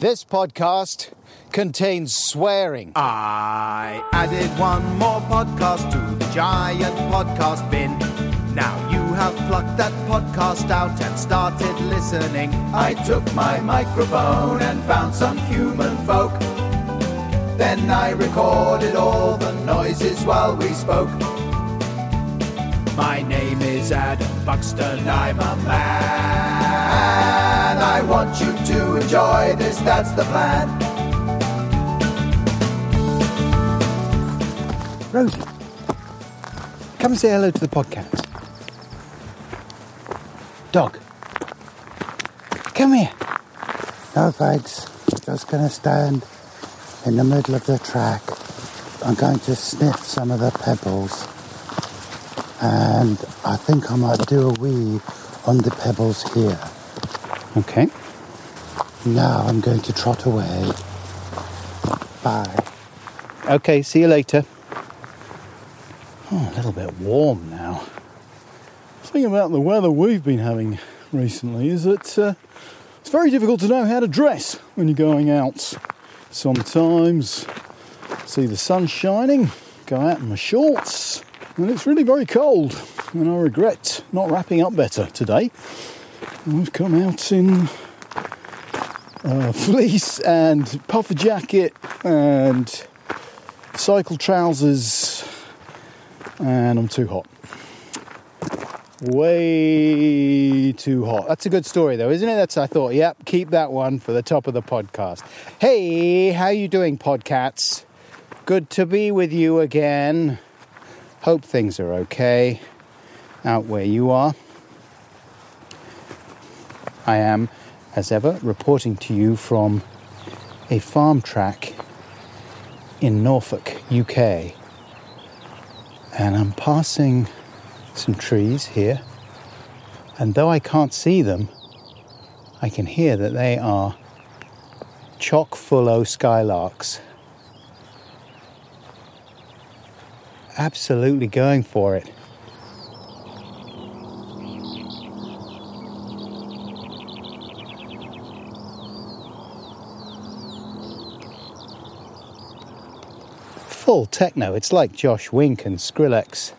This podcast contains swearing. I added one more podcast to the giant podcast bin. Now you have plucked that podcast out and started listening. I took my microphone and found some human folk. Then I recorded all the noises while we spoke. My name is Adam Buxton, I'm a man. I want you to enjoy this, that's the plan. Rosie, come say hello to the podcast. Dog, come here. No thanks. Just gonna stand in the middle of the track. I'm going to sniff some of the pebbles. And I think I might do a wee on the pebbles here. Okay. Now I'm going to trot away. Bye. Okay, see you later. Oh, a little bit warm now. The thing about the weather we've been having recently is that uh, it's very difficult to know how to dress when you're going out. Sometimes see the sun shining, go out in my shorts, and it's really very cold. And I regret not wrapping up better today. We've come out in uh, fleece and puffer jacket and cycle trousers, and I'm too hot. Way too hot. That's a good story, though, isn't it? That's I thought. Yep, keep that one for the top of the podcast. Hey, how you doing, podcats? Good to be with you again. Hope things are okay out where you are. I am, as ever, reporting to you from a farm track in Norfolk, UK. And I'm passing some trees here. And though I can't see them, I can hear that they are chock full o skylarks. Absolutely going for it. Full techno. It's like Josh Wink and Skrillex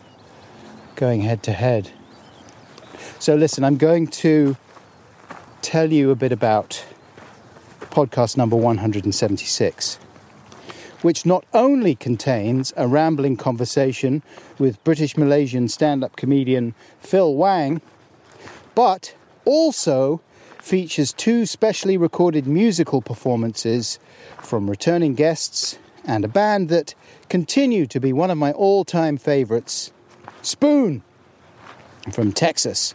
going head to head. So, listen, I'm going to tell you a bit about podcast number 176, which not only contains a rambling conversation with British Malaysian stand up comedian Phil Wang, but also features two specially recorded musical performances from returning guests and a band that continue to be one of my all time favourites, Spoon from Texas,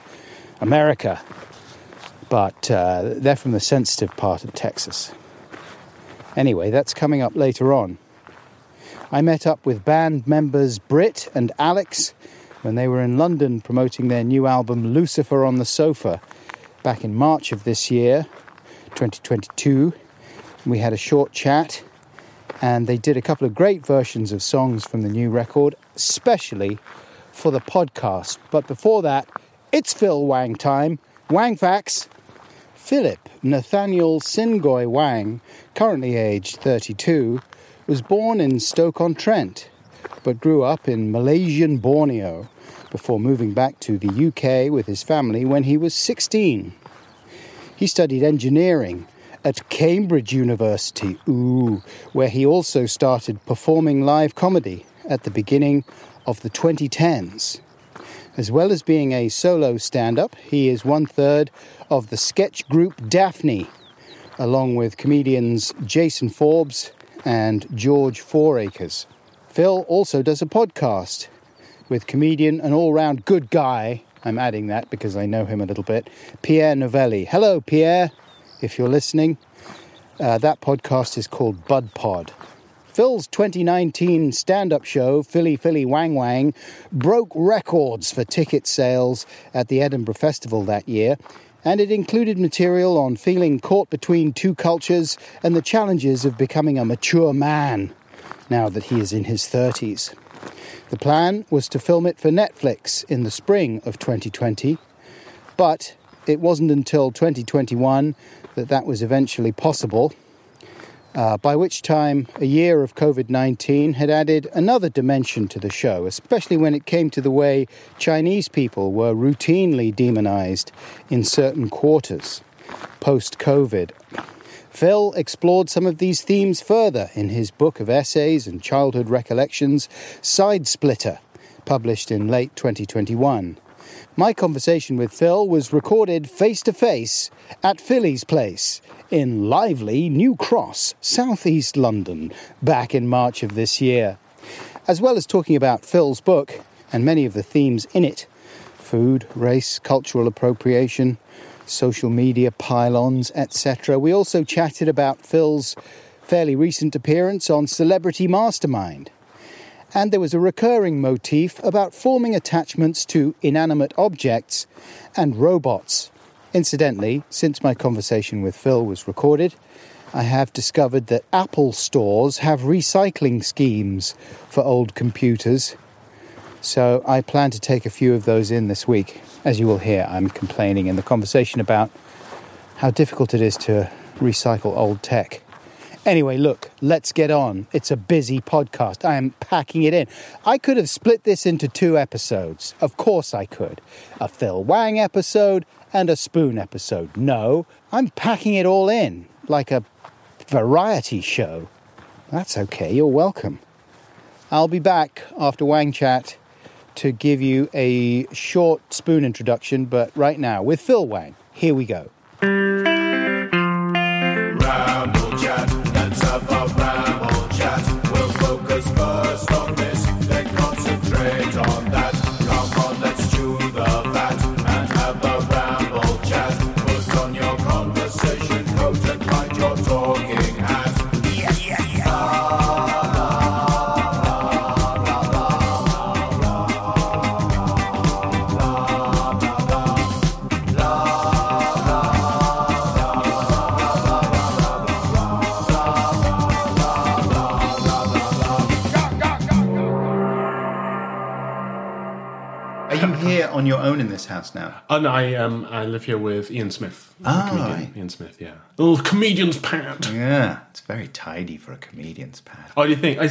America. But uh, they're from the sensitive part of Texas. Anyway, that's coming up later on. I met up with band members Britt and Alex when they were in London promoting their new album Lucifer on the Sofa back in March of this year, 2022. We had a short chat and they did a couple of great versions of songs from the new record, especially for the podcast. But before that, it's Phil Wang time. Wang facts. Philip Nathaniel Singoy Wang, currently aged 32, was born in Stoke-on-Trent, but grew up in Malaysian Borneo before moving back to the UK with his family when he was 16. He studied engineering at Cambridge University, ooh, where he also started performing live comedy at the beginning of the 2010s. As well as being a solo stand up, he is one third of the sketch group Daphne, along with comedians Jason Forbes and George Fouracres. Phil also does a podcast with comedian and all round good guy, I'm adding that because I know him a little bit, Pierre Novelli. Hello, Pierre, if you're listening. Uh, that podcast is called Bud Pod. Phil's 2019 stand up show, Philly Philly Wang Wang, broke records for ticket sales at the Edinburgh Festival that year, and it included material on feeling caught between two cultures and the challenges of becoming a mature man now that he is in his 30s. The plan was to film it for Netflix in the spring of 2020, but it wasn't until 2021 that that was eventually possible Uh, by which time, a year of COVID 19 had added another dimension to the show, especially when it came to the way Chinese people were routinely demonized in certain quarters post COVID. Phil explored some of these themes further in his book of essays and childhood recollections, Sidesplitter, published in late 2021. My conversation with Phil was recorded face to face at Philly's Place in lively New Cross, southeast London, back in March of this year. As well as talking about Phil's book and many of the themes in it food, race, cultural appropriation, social media pile-ons, etc. We also chatted about Phil's fairly recent appearance on Celebrity Mastermind. And there was a recurring motif about forming attachments to inanimate objects and robots. Incidentally, since my conversation with Phil was recorded, I have discovered that Apple stores have recycling schemes for old computers. So I plan to take a few of those in this week. As you will hear, I'm complaining in the conversation about how difficult it is to recycle old tech. Anyway, look, let's get on. It's a busy podcast. I am packing it in. I could have split this into two episodes. Of course, I could. A Phil Wang episode and a Spoon episode. No, I'm packing it all in like a variety show. That's okay, you're welcome. I'll be back after Wang Chat to give you a short spoon introduction, but right now with Phil Wang. Here we go. Your own in this house now? Oh no, I um I live here with Ian Smith. Ah, comedian. right. Ian Smith, yeah. Little comedian's pad. Yeah, it's very tidy for a comedian's pad. Oh, do you think? I,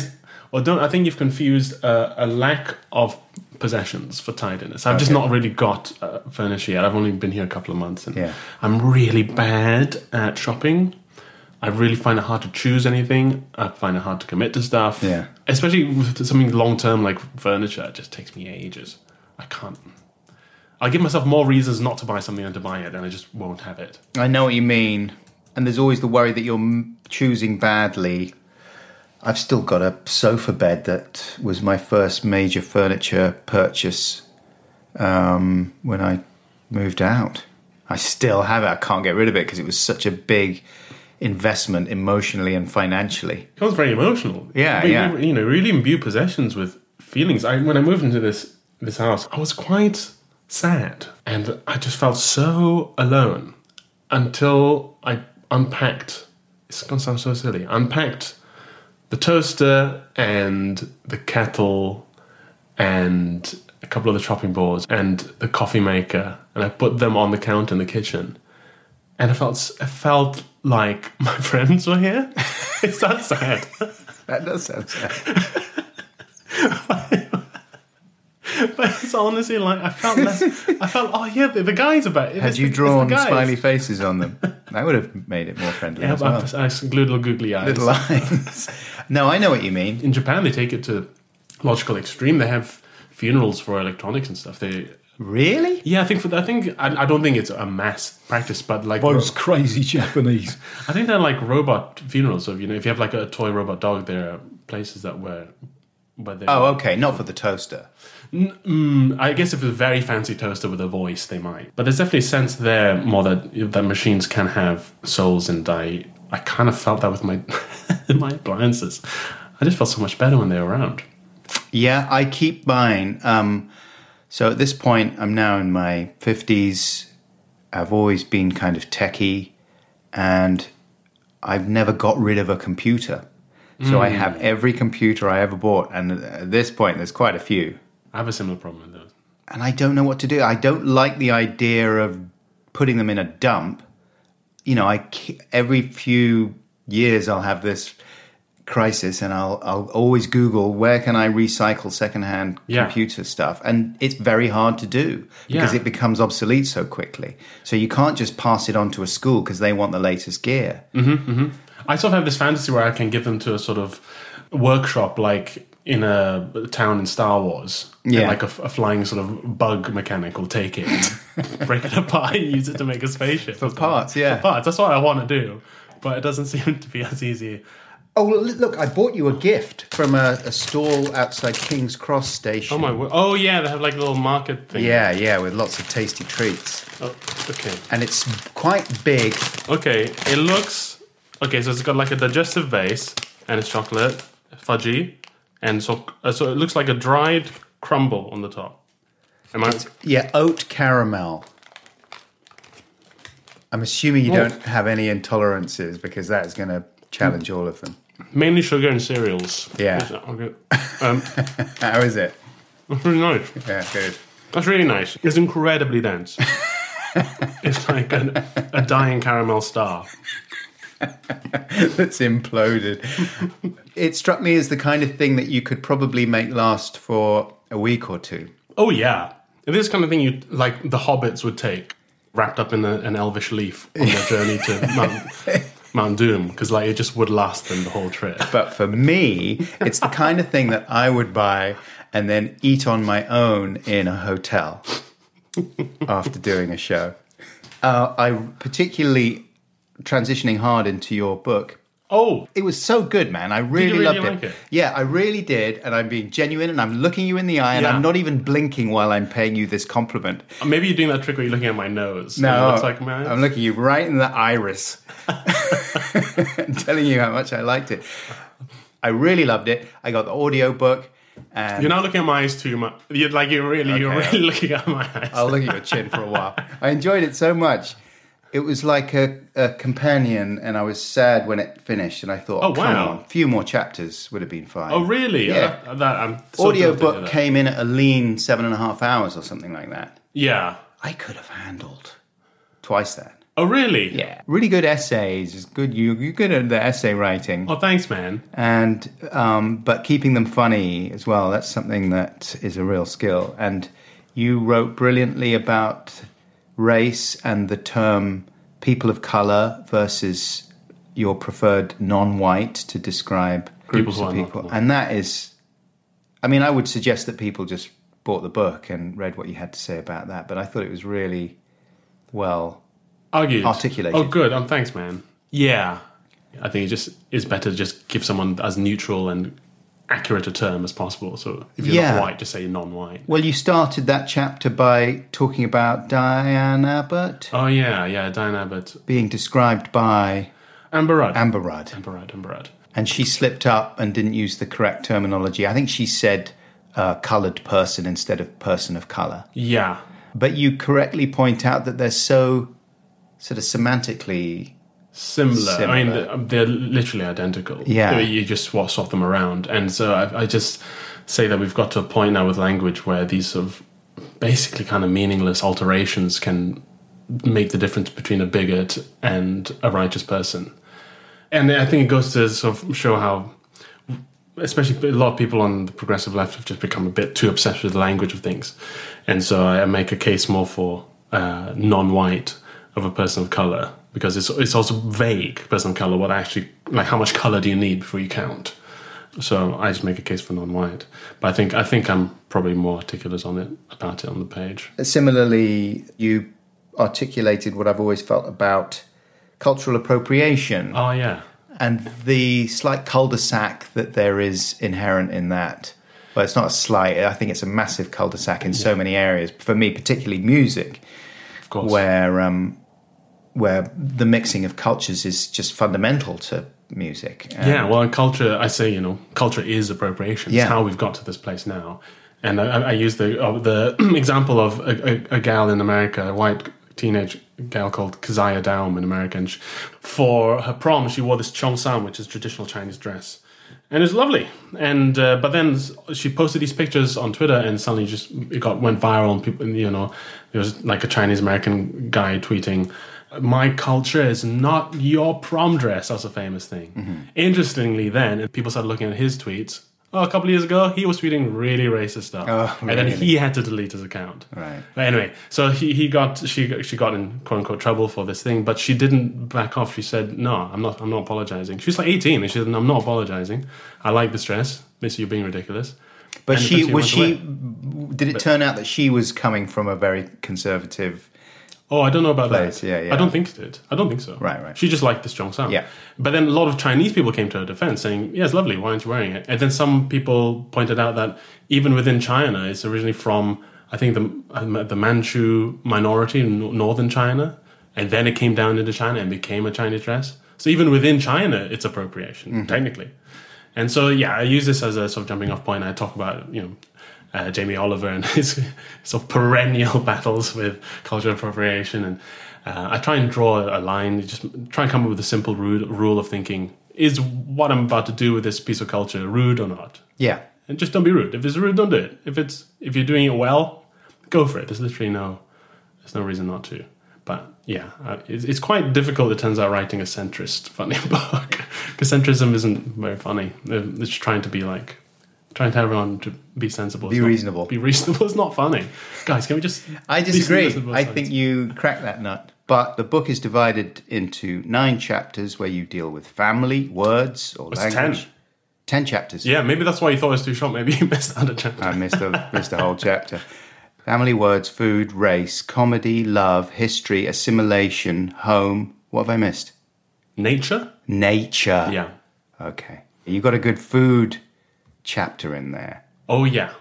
well, don't I think you've confused uh, a lack of possessions for tidiness. I've just not really got uh, furniture yet. I've only been here a couple of months, and Yeah. I'm really bad at shopping. I really find it hard to choose anything. I find it hard to commit to stuff. Yeah. especially with something long term like furniture. It just takes me ages. I can't. I give myself more reasons not to buy something than to buy it, and I just won't have it. I know what you mean. And there's always the worry that you're m- choosing badly. I've still got a sofa bed that was my first major furniture purchase um, when I moved out. I still have it. I can't get rid of it because it was such a big investment emotionally and financially. It was very emotional. Yeah, We- yeah. we- you know, really imbue possessions with feelings. I, when I moved into this this house, I was quite sad, and I just felt so alone until I unpacked. It's gonna sound so silly. Unpacked the toaster and the kettle and a couple of the chopping boards and the coffee maker, and I put them on the counter in the kitchen. And I felt I felt like my friends were here. Is that sad? That does sound sad. But it's honestly like I felt less. I felt oh yeah, the, the guys about it. Had It's you the- drawn the smiley faces on them? That would have made it more friendly Yeah, as well. I, I glued little googly eyes. Little lines. no, I know what you mean. In Japan, they take it to logical extreme. They have funerals for electronics and stuff. They Really? yeah, I think for I think I, I don't think it's a mass practice, but like Those crazy Japanese. I think they're like robot funerals. So if you know if you have like a toy robot dog, there are places that where where they Oh, okay. Not for the toaster. Mm, I guess if it's a very fancy toaster with a voice, they might. But there's definitely a sense there more that that machines can have souls, and I I kind of felt that with my my appliances. I just felt so much better when they were around. Yeah, I keep mine. Um, so at this point, I'm now in my 50s. I've always been kind of techie, and I've never got rid of a computer. So I have every computer I ever bought, and at this point, there's quite a few. I have a similar problem with those. And I don't know what to do. I don't like the idea of putting them in a dump. You know, I every few years I'll have this crisis and I'll I'll always Google where can I recycle secondhand Yeah. computer stuff and it's very hard to do because Yeah. it becomes obsolete so quickly. So you can't just pass it on to a school because they want the latest gear. Mm-hmm, mm-hmm. I sort of have this fantasy where I can give them to a sort of workshop, like in a town in Star Wars. Yeah. like a, a flying sort of bug mechanic will take it, break it apart, and use it to make a spaceship. For parts, yeah. For parts. That's what I want to do. But it doesn't seem to be as easy. Oh well, look! I bought you a gift from a, a stall outside King's Cross station. Oh my! wo- Oh yeah, they have like a little market thing. Yeah, yeah, with lots of tasty treats, Oh, okay. and it's quite big. Okay. It looks okay. So it's got like a digestive base, and it's chocolate, fudgy, and so uh, so it looks like a dried crumble on the top. Am I? Yeah, oat caramel. I'm assuming you don't have any intolerances because that is going to challenge all of them. Mainly sugar and cereals. Yeah. Is that Okay. Um, How is it? that's really nice. Yeah, good. That's really nice. It's incredibly dense. it's like a, a dying caramel star. That's imploded. it struck me as the kind of thing that you could probably make last for a week or two. Oh yeah, this kind of thing you like the hobbits would take, wrapped up in a, an elvish leaf on their journey to Mount, Mount Doom, because like it just would last them the whole trip. But for me, it's the kind of thing that I would buy and then eat on my own in a hotel after doing a show. Uh, I particularly transitioning hard into your book. Oh, It was so good, man. I really, really loved like it. it? Yeah, I really did. And I'm being genuine and I'm looking you in the eye and Yeah. I'm not even blinking while I'm paying you this compliment. Uh, maybe you're doing that trick where you're looking at my nose. No, and it looks like my I'm looking you right in the iris telling you how much I liked it. I really loved it. I got the audio book and You're not looking at my eyes too much. You're like you're really, you're really looking at my eyes. I'll look at your chin for a while. I enjoyed it so much. It was like a, a companion, and I was sad when it finished. And I thought, Oh, wow. on, a few more chapters would have been fine. oh really? Yeah. Uh, that I'm Audio thrilled to hear book came in at a lean seven and a half hours or something like that. Yeah. I could have handled twice that. Oh really? Yeah, really good essays. Good. You you're good at the essay writing, Oh thanks, man. and um, but keeping them funny as well. That's something that is a real skill. And you wrote brilliantly about race and the term people of color versus your preferred non-white to describe groups who of people, and that is. I mean, I would suggest that people just bought the book and read what you had to say about that. But I thought it was really well Argued. Articulated. Oh good. Um, thanks, man. Yeah. I think it just is better to just give someone as neutral and accurate a term as possible. So if you're Yeah. not white, just say non-white. Well, you started that chapter by talking about Diane Abbott Oh yeah, yeah. Diane Abbott, being described by Amber Rudd, Amber Rudd, Amber Rudd, Amber Rudd. and she slipped up and didn't use the correct terminology. I think she said uh, coloured person instead of person of colour. Yeah. But you correctly point out that they're so sort of semantically. Similar. I mean, they're, they're literally identical. Yeah. You just swap, swap them around. And so I, I just say that we've got to a point now with language where these sort of basically kind of meaningless alterations can make the difference between a bigot and a righteous person. And I think it goes to sort of show how, especially a lot of people on the progressive left have just become a bit too obsessed with the language of things. And so I make a case more for uh, non-white of a person of color because it's it's also vague person of color. What actually like how much color do you need before you count? So I just make a case for non-white. But I think I think I'm probably more articulate on it about it on the page. Similarly, you articulated what I've always felt about cultural appropriation. Oh yeah. and the slight cul-de-sac that there is inherent in that well it's not a slight i think it's a massive cul-de-sac in so many areas for me particularly music Of course. where um, where the mixing of cultures is just fundamental to music And- Yeah, well, in culture, I say, you know, culture is appropriation. It's Yeah. how we've got to this place now. And I, I use the uh, the example of a, a, a gal in America, a white teenage gal called Kezia Daum in America. And she, for her prom, she wore this cheongsam, which is traditional Chinese dress. And it was lovely. And uh, but then she posted these pictures on Twitter, and suddenly just it got went viral. And people, you know, there was like a Chinese American guy tweeting, my culture is not your prom dress. That's a famous thing. Mm-hmm. Interestingly, then people started looking at his tweets. Oh, a couple of years ago, he was tweeting really racist stuff, Oh, and then he had to delete his account. Right. But anyway, so he, he got she got- she got in quote unquote trouble for this thing, but she didn't back off. She said, "No, I'm not. I'm not apologizing." She was like 18, and she said, "I'm not apologizing. I like this dress. Miss, you're being ridiculous." But And she was she. away. Did it turn out that she was coming from a very conservative? Oh, I don't know about Place, that. yeah, yeah. I don't think it did. I don't think so. Right, right. She just liked the cheongsam. Yeah. But then a lot of Chinese people came to her defense, saying, "Yeah, it's lovely. Why aren't you wearing it?" And then some people pointed out that even within China, it's originally from I think the uh, the Manchu minority in northern China, and then it came down into China and became a Chinese dress. So even within China, it's appropriation Mm-hmm. technically. And so yeah, I use this as a sort of jumping off point. I talk about you know. Uh, Jamie Oliver and his sort of perennial battles with cultural appropriation, and uh, I try and draw a line, just try and come up with a simple rule, rule of thinking: is what I'm about to do with this piece of culture rude or not? Yeah. And just don't be rude. If it's rude, don't do it. If it's if you're doing it well, go for it. There's literally no there's no reason not to. But yeah, uh, it's, it's quite difficult. It turns out writing a centrist funny book because centrism isn't very funny. It's trying to be like trying to tell everyone to be sensible. Be not- reasonable. Be reasonable. It's not funny, guys. Can we just? I disagree. I think you cracked that nut. But the book is divided into nine chapters where you deal with family, words, or It's language. 10. Ten chapters. Yeah, maybe that's why you thought it was too short. Maybe you missed out a chapter. I missed a, missed a whole chapter. Family, words, food, race, comedy, love, history, assimilation, home. What have I missed? Nature. Nature. Yeah. Okay. You got a good food chapter in there. Oh yeah.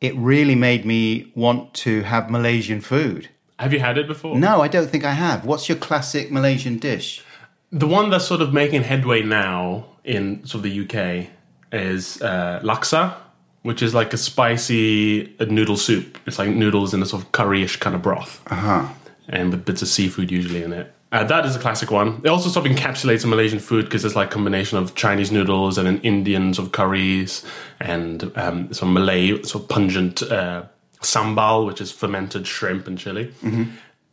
It really made me want to have Malaysian food. Have you had it before? No, I don't think I have. What's your classic Malaysian dish? The one that's sort of making headway now in sort of the UK is uh, laksa, which is like a spicy uh, noodle soup. It's like noodles in a sort of curryish kind of broth, uh-huh. and with bits of seafood usually in it. Uh, that is a classic one. It also sort of encapsulates Malaysian food because it's like a combination of Chinese noodles and then Indian sort of curries and um, some Malay sort of pungent uh, sambal, which is fermented shrimp and chili.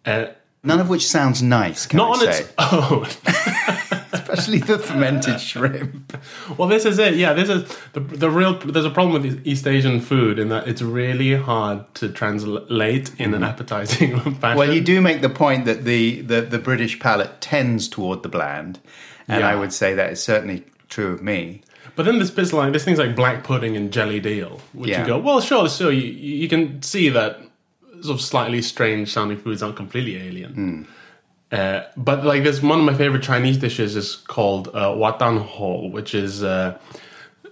Uh, None of which sounds nice, can not I on say? its oh Especially the fermented shrimp. Well, this is it. Yeah, this is the the real. There's a problem with East Asian food in that it's really hard to translate in an appetizing fashion. Mm-hmm. Well, you do make the point that the, the, the British palate tends toward the bland, and Yeah. I would say that is certainly true of me. But then there's bits like there's things like black pudding and jellied eels, which Yeah. you go, well, sure, so you you can see that sort of slightly strange sounding foods aren't completely alien. Hmm. Uh, but like, there's one of my favorite Chinese dishes is called uh, wat tan hor, which is uh,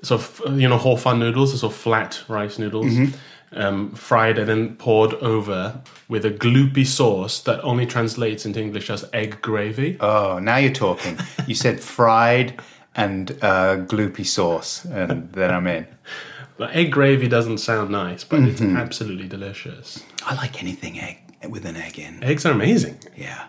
sort of you know ho fan noodles, sort of flat rice noodles. Mm-hmm. Um, fried and then poured over with a gloopy sauce that only translates into English as egg gravy. Oh, now you're talking. You said fried and uh, gloopy sauce, and then I'm in. But egg gravy doesn't sound nice, but it's Mm-hmm. absolutely delicious. I like anything egg with an egg in. Eggs are amazing. Yeah.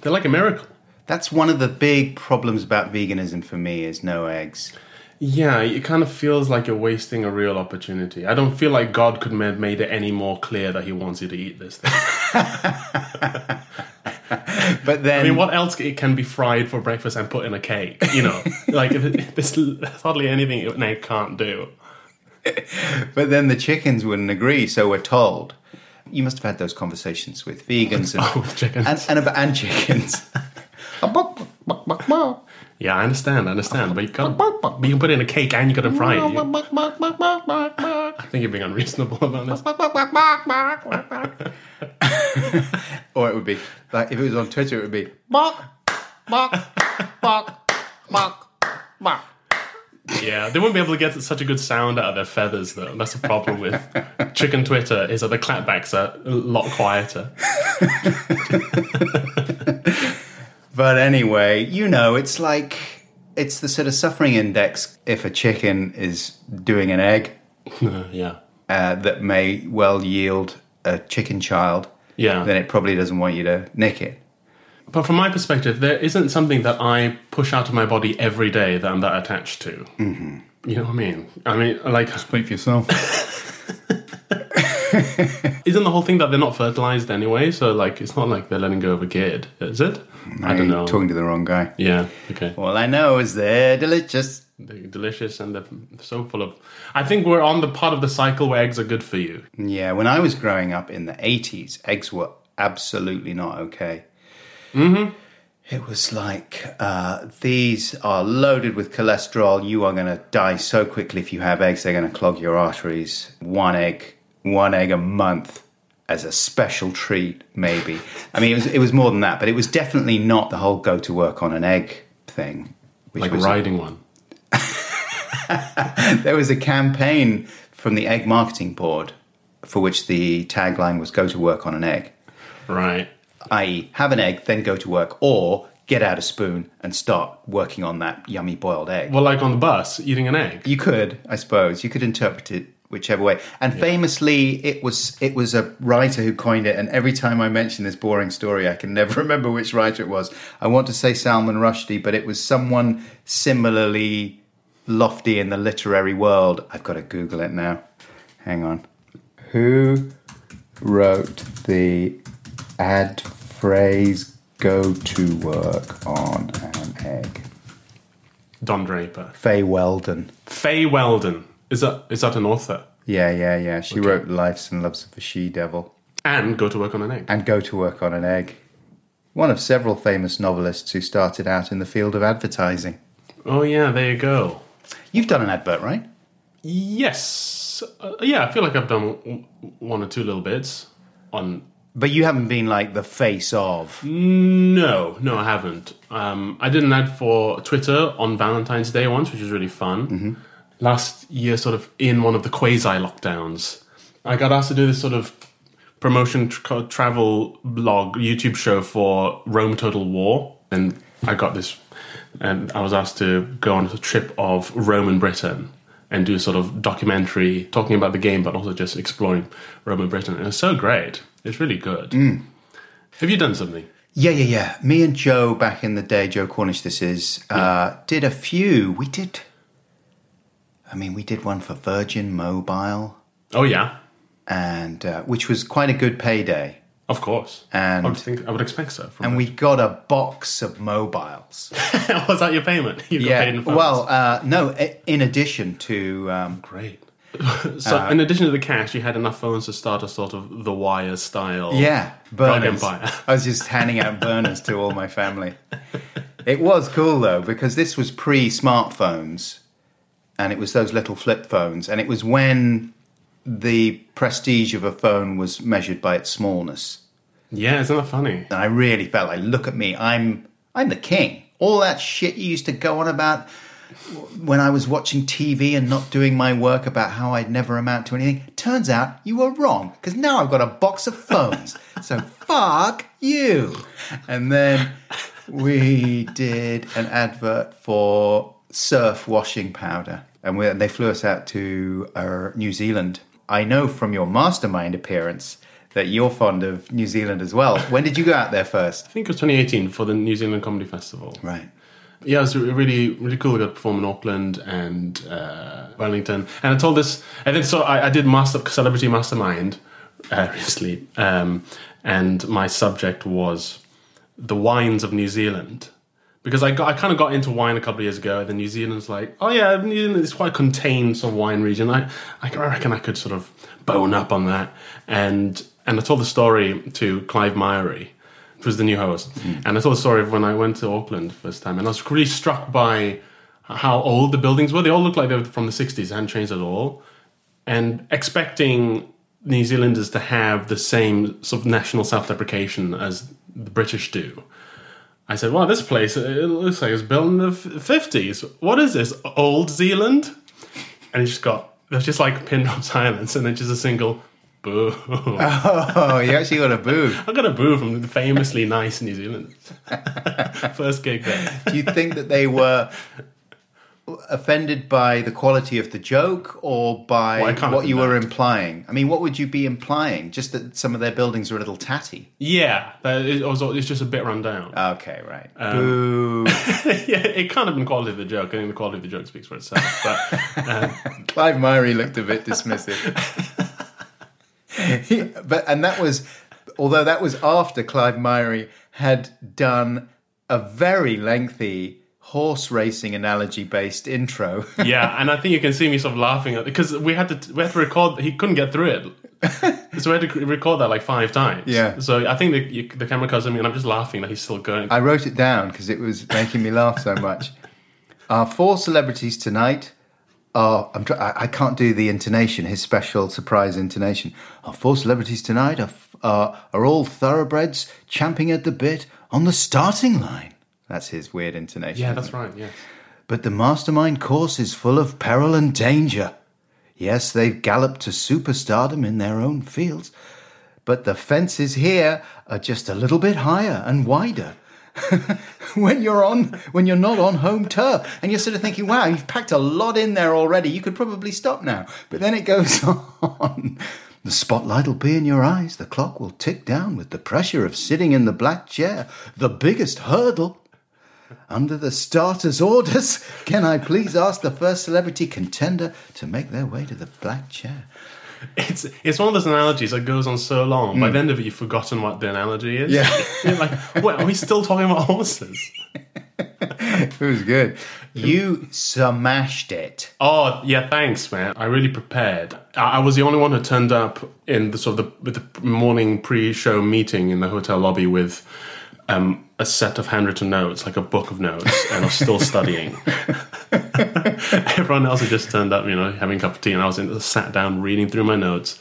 They're like a miracle. That's one of the big problems about veganism for me is no eggs. Yeah, it kind of feels like you're wasting a real opportunity. I don't feel like God could have made it any more clear that He wants you to eat this thing. But then I mean, what else it can be fried for breakfast and put in a cake? You know, like if it, there's, there's hardly anything an egg can't do. But then the chickens wouldn't agree, so we're told. You must have had those conversations with vegans and Oh, chickens. and, and, and chickens. Yeah, I understand, I understand, but you can but you can put it in a cake and you got to fry it. You- I think you're being unreasonable about this. or it would be like if it was on Twitter, it would be bark, bark, bark, bark, bark. Yeah, they wouldn't be able to get such a good sound out of their feathers, though. That's the problem with chicken Twitter is that the clapbacks are a lot quieter. But anyway, you know, it's like it's the sort of suffering index if a chicken is doing an egg yeah, uh, that may well yield a chicken child. yeah. Then it probably doesn't want you to nick it. But from my perspective, there isn't something that I push out of my body every day that I'm that attached to. Mm-hmm. You know what I mean? I mean, like, Speak for yourself. Isn't the whole thing that they're not fertilized anyway? So like, it's not like they're letting go of a kid, is it? I don't know. Talking to the wrong guy. Yeah. Okay. All I know is they're delicious. They're delicious and they're so full of. I think we're on the part of the cycle where eggs are good for you. Yeah, when I was growing up in the 80s, eggs were absolutely not okay. Mm-hmm. It was like, uh, these are loaded with cholesterol. You are going to die so quickly if you have eggs. They're going to clog your arteries. One egg, one egg a month as a special treat, maybe. I mean, it was, it was more than that, but it was definitely not the whole go to work on an egg thing. Which Like riding one. there was a campaign from the Egg Marketing Board for which the tagline was go to work on an egg, Right. i.e., have an egg, then go to work, or get out a spoon and start working on that yummy boiled egg. Well, like on the bus, eating an egg. You could, I suppose, you could interpret it whichever way. And famously, it was it was a writer who coined it. And every time I mention this boring story, I can never remember which writer it was. I want to say Salman Rushdie, but it was someone similarly lofty in the literary world. I've got to Google it now. Hang on. Who wrote the ad phrase "Go to work on an egg"? Don Draper. Fay Weldon. Fay Weldon. Is that is that an author? Yeah, yeah, yeah. She wrote Life's and Loves of the She Devil And go to work on an egg. and Go to Work on an Egg. One of several famous novelists who started out in the field of advertising. Oh yeah, there you go. You've done an advert, right? Yes. Uh, yeah, I feel like I've done one or two little bits on. But you haven't been like the face of. No, no, I haven't. Um, I did an ad for Twitter on Valentine's Day once, which was really fun. Last year, sort of in one of the quasi lockdowns, I got asked to do this sort of promotion tr- travel blog YouTube show for Rome Total War, and I got this, and I was asked to go on a trip of Rome and Britain and do a sort of documentary talking about the game, but also just exploring Rome and Britain. And it was so great. It's really good. Have you done something? Yeah, yeah, yeah. Me and Joe back in the day, Joe Cornish, this is, uh, did a few. We did. I mean, we did one for Virgin Mobile, Oh yeah, and uh, which was quite a good payday. of course. And- I would think I would expect so. From And we got a box of mobiles. was that your payment? You got paid in yeah. Well, uh, no. In addition to um, great. So, uh, in addition to the cash, you had enough phones to start a sort of the Wire style. Yeah, burners. empire. I was just handing out burners to all my family. It was cool though because this was pre-smartphones, and it was those little flip phones, and it was when the prestige of a phone was measured by its smallness. Yeah, isn't that funny? And I really felt like, look at me, I'm I'm the king. All that shit you used to go on about when I was watching TV and not doing my work about how I'd never amount to anything. Turns out you were wrong because now I've got a box of phones. so fuck you. And then we did an advert for surf washing powder, and we, they flew us out to uh, New Zealand. I know from your mastermind appearance that you're fond of New Zealand as well. When did you go out there first? I think it was 2018 for the New Zealand Comedy Festival. Right. Yeah, it was really, really cool. I got to perform in Auckland and uh, Wellington. And I told this, and then so I, I did Master Celebrity Mastermind uh, recently, um, and my subject was the wines of New Zealand. Because I, got, I kind of got into wine a couple of years ago, and then New Zealand's like, oh yeah, New Zealand is quite contained sort of wine region. I, I reckon I could sort of bone up on that. And and I told the story to Clive who was the new host. Mm. And I told the story of when I went to Auckland first time, and I was really struck by how old the buildings were. They all looked like they were from the 60s, hadn't changed at all. And expecting New Zealanders to have the same sort of national self deprecation as the British do. I said, "Well, this place it looks like it was built in the fifties. What is this, old Zealand?" And he just got there's just like pin drop silence, and then just a single boo. Oh, you actually got a boo. I got a boo from famously nice New Zealanders. First gig there. Do you think that they were offended by the quality of the joke or by Well, what you been were implying? I mean, what would you be implying? Just that some of their buildings are a little tatty. Yeah, that it's just a bit run down. Okay, right. Um, Boo. yeah, it can't have been quality of the joke. I think the quality of the joke speaks for itself. But Clive Myrie looked a bit dismissive. He- but and that was, although that was after Clive Myrie had done a very lengthy horse racing analogy based intro. yeah, and I think you can see me sort of laughing at because we had to we had to record. He couldn't get through it, so we had to record that like five times. Yeah. So I think the you, the camera cuts at me, and I'm just laughing that he's still going. I wrote it down because it was making me laugh so much. Our four celebrities tonight are. I'm try, I, I can't do the intonation. His special surprise intonation. Our four celebrities tonight are are, are all thoroughbreds champing at the bit on the starting line. That's his weird intonation. yeah, that's it? right. Yeah. But the mastermind course is full of peril and danger. Yes, they've galloped to superstardom in their own fields, but the fences here are just a little bit higher and wider. when you're on, when you're not on home turf, and you're sort of thinking, "Wow, you've packed a lot in there already. You could probably stop now." But then it goes on. The spotlight will be in your eyes. The clock will tick down with the pressure of sitting in the black chair. The biggest hurdle under the starter's orders, can I please ask the first celebrity contender to make their way to the black chair? It's it's one of those analogies that goes on so long. By hmm. the end of it, you've forgotten what the analogy is. Yeah. You're like, wait, are we still talking about horses? It was good. You smashed it. Oh yeah, thanks, man. I really prepared. I, I was the only one who turned up in the sort of the, the morning pre-show meeting in the hotel lobby with um, a set of handwritten notes, like a book of notes, and I was still studying. Everyone else had just turned up, you know, having a cup of tea, and I was in, sat down reading through my notes,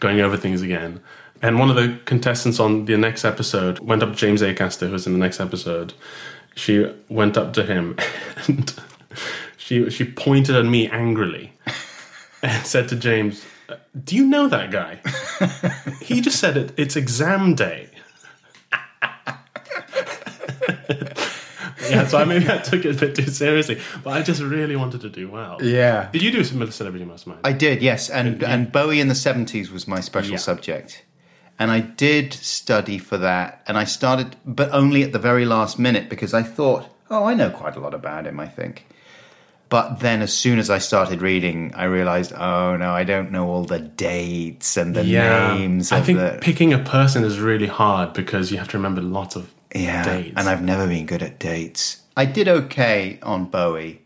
going over things again. And one of the contestants on the next episode went up to James Acaster, who was in the next episode. She went up to him and she she pointed at me angrily and said to James, "Do you know that guy? he just said it. It's exam day." yeah, so I maybe I took it a bit too seriously, but I just really wanted to do well. Yeah. Did you do some Celebrity Mastermind? I did, yes. And and Bowie in the 70s was my special Yeah. subject. And I did study for that. And I started, but only at the very last minute because I thought, oh, I know quite a lot about him, I think. But then as soon as I started reading, I realized, oh, no, I don't know all the dates and the names I think the. picking a person is really hard because you have to remember lots of Yeah, dates. and I've never been good at dates. I did okay on Bowie,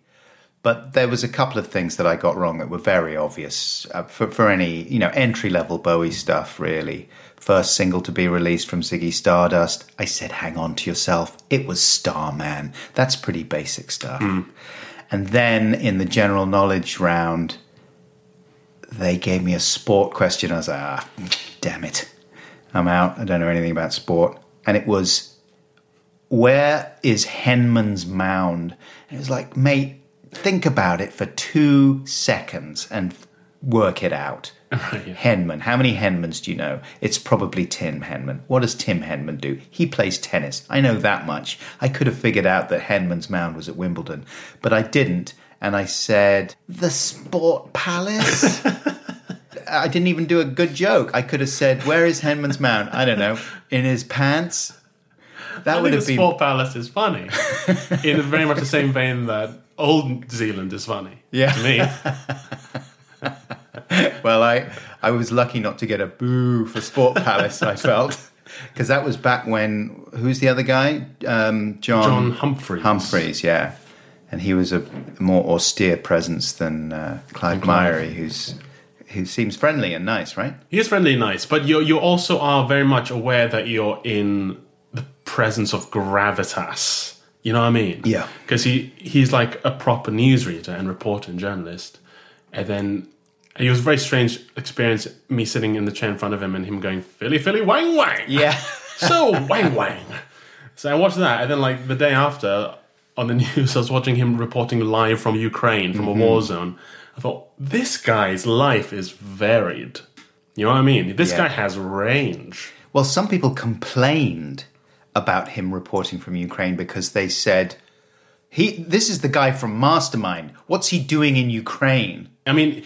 but there was a couple of things that I got wrong that were very obvious uh, for for any you know entry level Bowie stuff. Really, first single to be released from Ziggy Stardust. I said, "Hang on to yourself." It was Starman. That's pretty basic stuff. And then in the general knowledge round, they gave me a sport question. I was like, ah, damn it. I'm out. I don't know anything about sport. And it was, where is Henman's Mound? And it was like, mate, think about it for two seconds and work it out. Oh, Henman. How many Henmans do you know? It's probably Tim Henman. What does Tim Henman do? He plays tennis. I know that much. I could have figured out that Henman's Mound was at Wimbledon, but I didn't. And I said, the Sport Palace? I didn't even do a good joke. I could have said, where is Henman's Mound? I don't know. In his pants? That I would think have been. Sport Palace is funny. in very much the same vein that Old Zealand is funny. Yeah. To me. Well, I I was lucky not to get a boo for Sport Palace. I felt because that was back when who's the other guy? Um, John John Humphrys. Humphrys, yeah, and he was a more austere presence than uh, Clive Myrie, who's who seems friendly and nice, right? He is friendly and nice, but you you also are very much aware that you're in presence of gravitas. You know what I mean? Yeah. Because he he's like a proper newsreader and reporter and journalist, and then it was a very strange experience me sitting in the chair in front of him and him going Philly Philly Wang Wang. Yeah, so Wang Wang. So I watched that, and then like the day after on the news, I was watching him reporting live from Ukraine, from Mm-hmm. a war zone. I thought this guy's life is varied. You know what I mean? This Yeah. guy has range. Well, some people complained about him reporting from Ukraine because they said he this is the guy from Mastermind. What's he doing in Ukraine? I mean,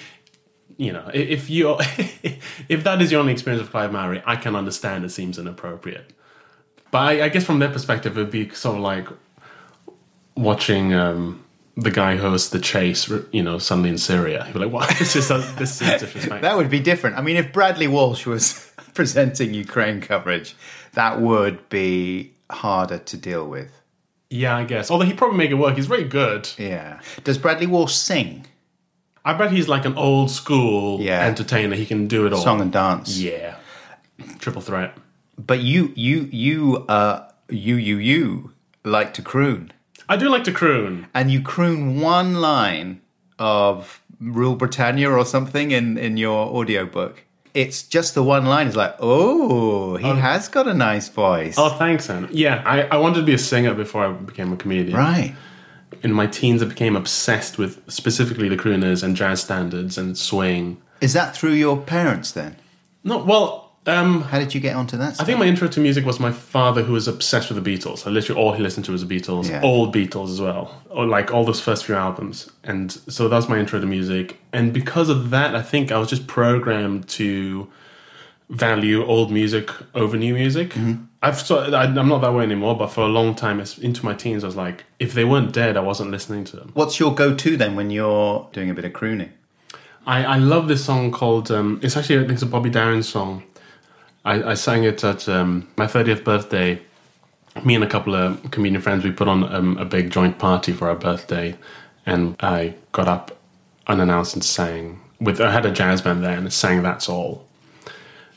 you know, if you if that is your only experience of Clive Myrie, I can understand it seems inappropriate. But I, I guess from their perspective, it would be sort of like watching um, the guy who hosts the chase, you know, suddenly in Syria. He'd be like, "What? This is this is disrespectful." That would be different. I mean, if Bradley Walsh was presenting Ukraine coverage, that would be harder to deal with. yeah, I guess. Although he'd probably make it work. He's very good. Yeah. Does Bradley Walsh sing I bet he's like an old school Yeah. entertainer. He can do it all. song and dance? Yeah. Triple threat. But you, you, you, uh, you, you, you like to croon, I do like to croon. and you croon one line of Rule Britannia or something in in your audiobook. It's just the one line. It's like, oh, he oh. has got a nice voice. Oh, thanks, Anna. Yeah, I, I wanted to be a singer before I became a comedian. right. In my teens, I became obsessed with specifically the crooners and jazz standards and swing. Is that through your parents then? No, well, um, How did you get onto that? I think my intro to music was my father, who was obsessed with the Beatles. So literally all he listened to was the Beatles, Yeah. old Beatles as well, or like all those first few albums. And so that was my intro to music. And because of that, I think I was just programmed to value old music over new music. Mm-hmm. I've so I, I'm not that way anymore, but for a long time, into my teens, I was like, if they weren't dead, I wasn't listening to them. What's your go-to then when you're doing a bit of crooning? I, I love this song called. Um, it's actually I think it's a Bobby Darin song. I, I sang it at um, my thirtieth birthday. Me and a couple of comedian friends we put on um, a big joint party for our birthday, and I got up unannounced and sang with. I had a jazz band there and sang "That's All,"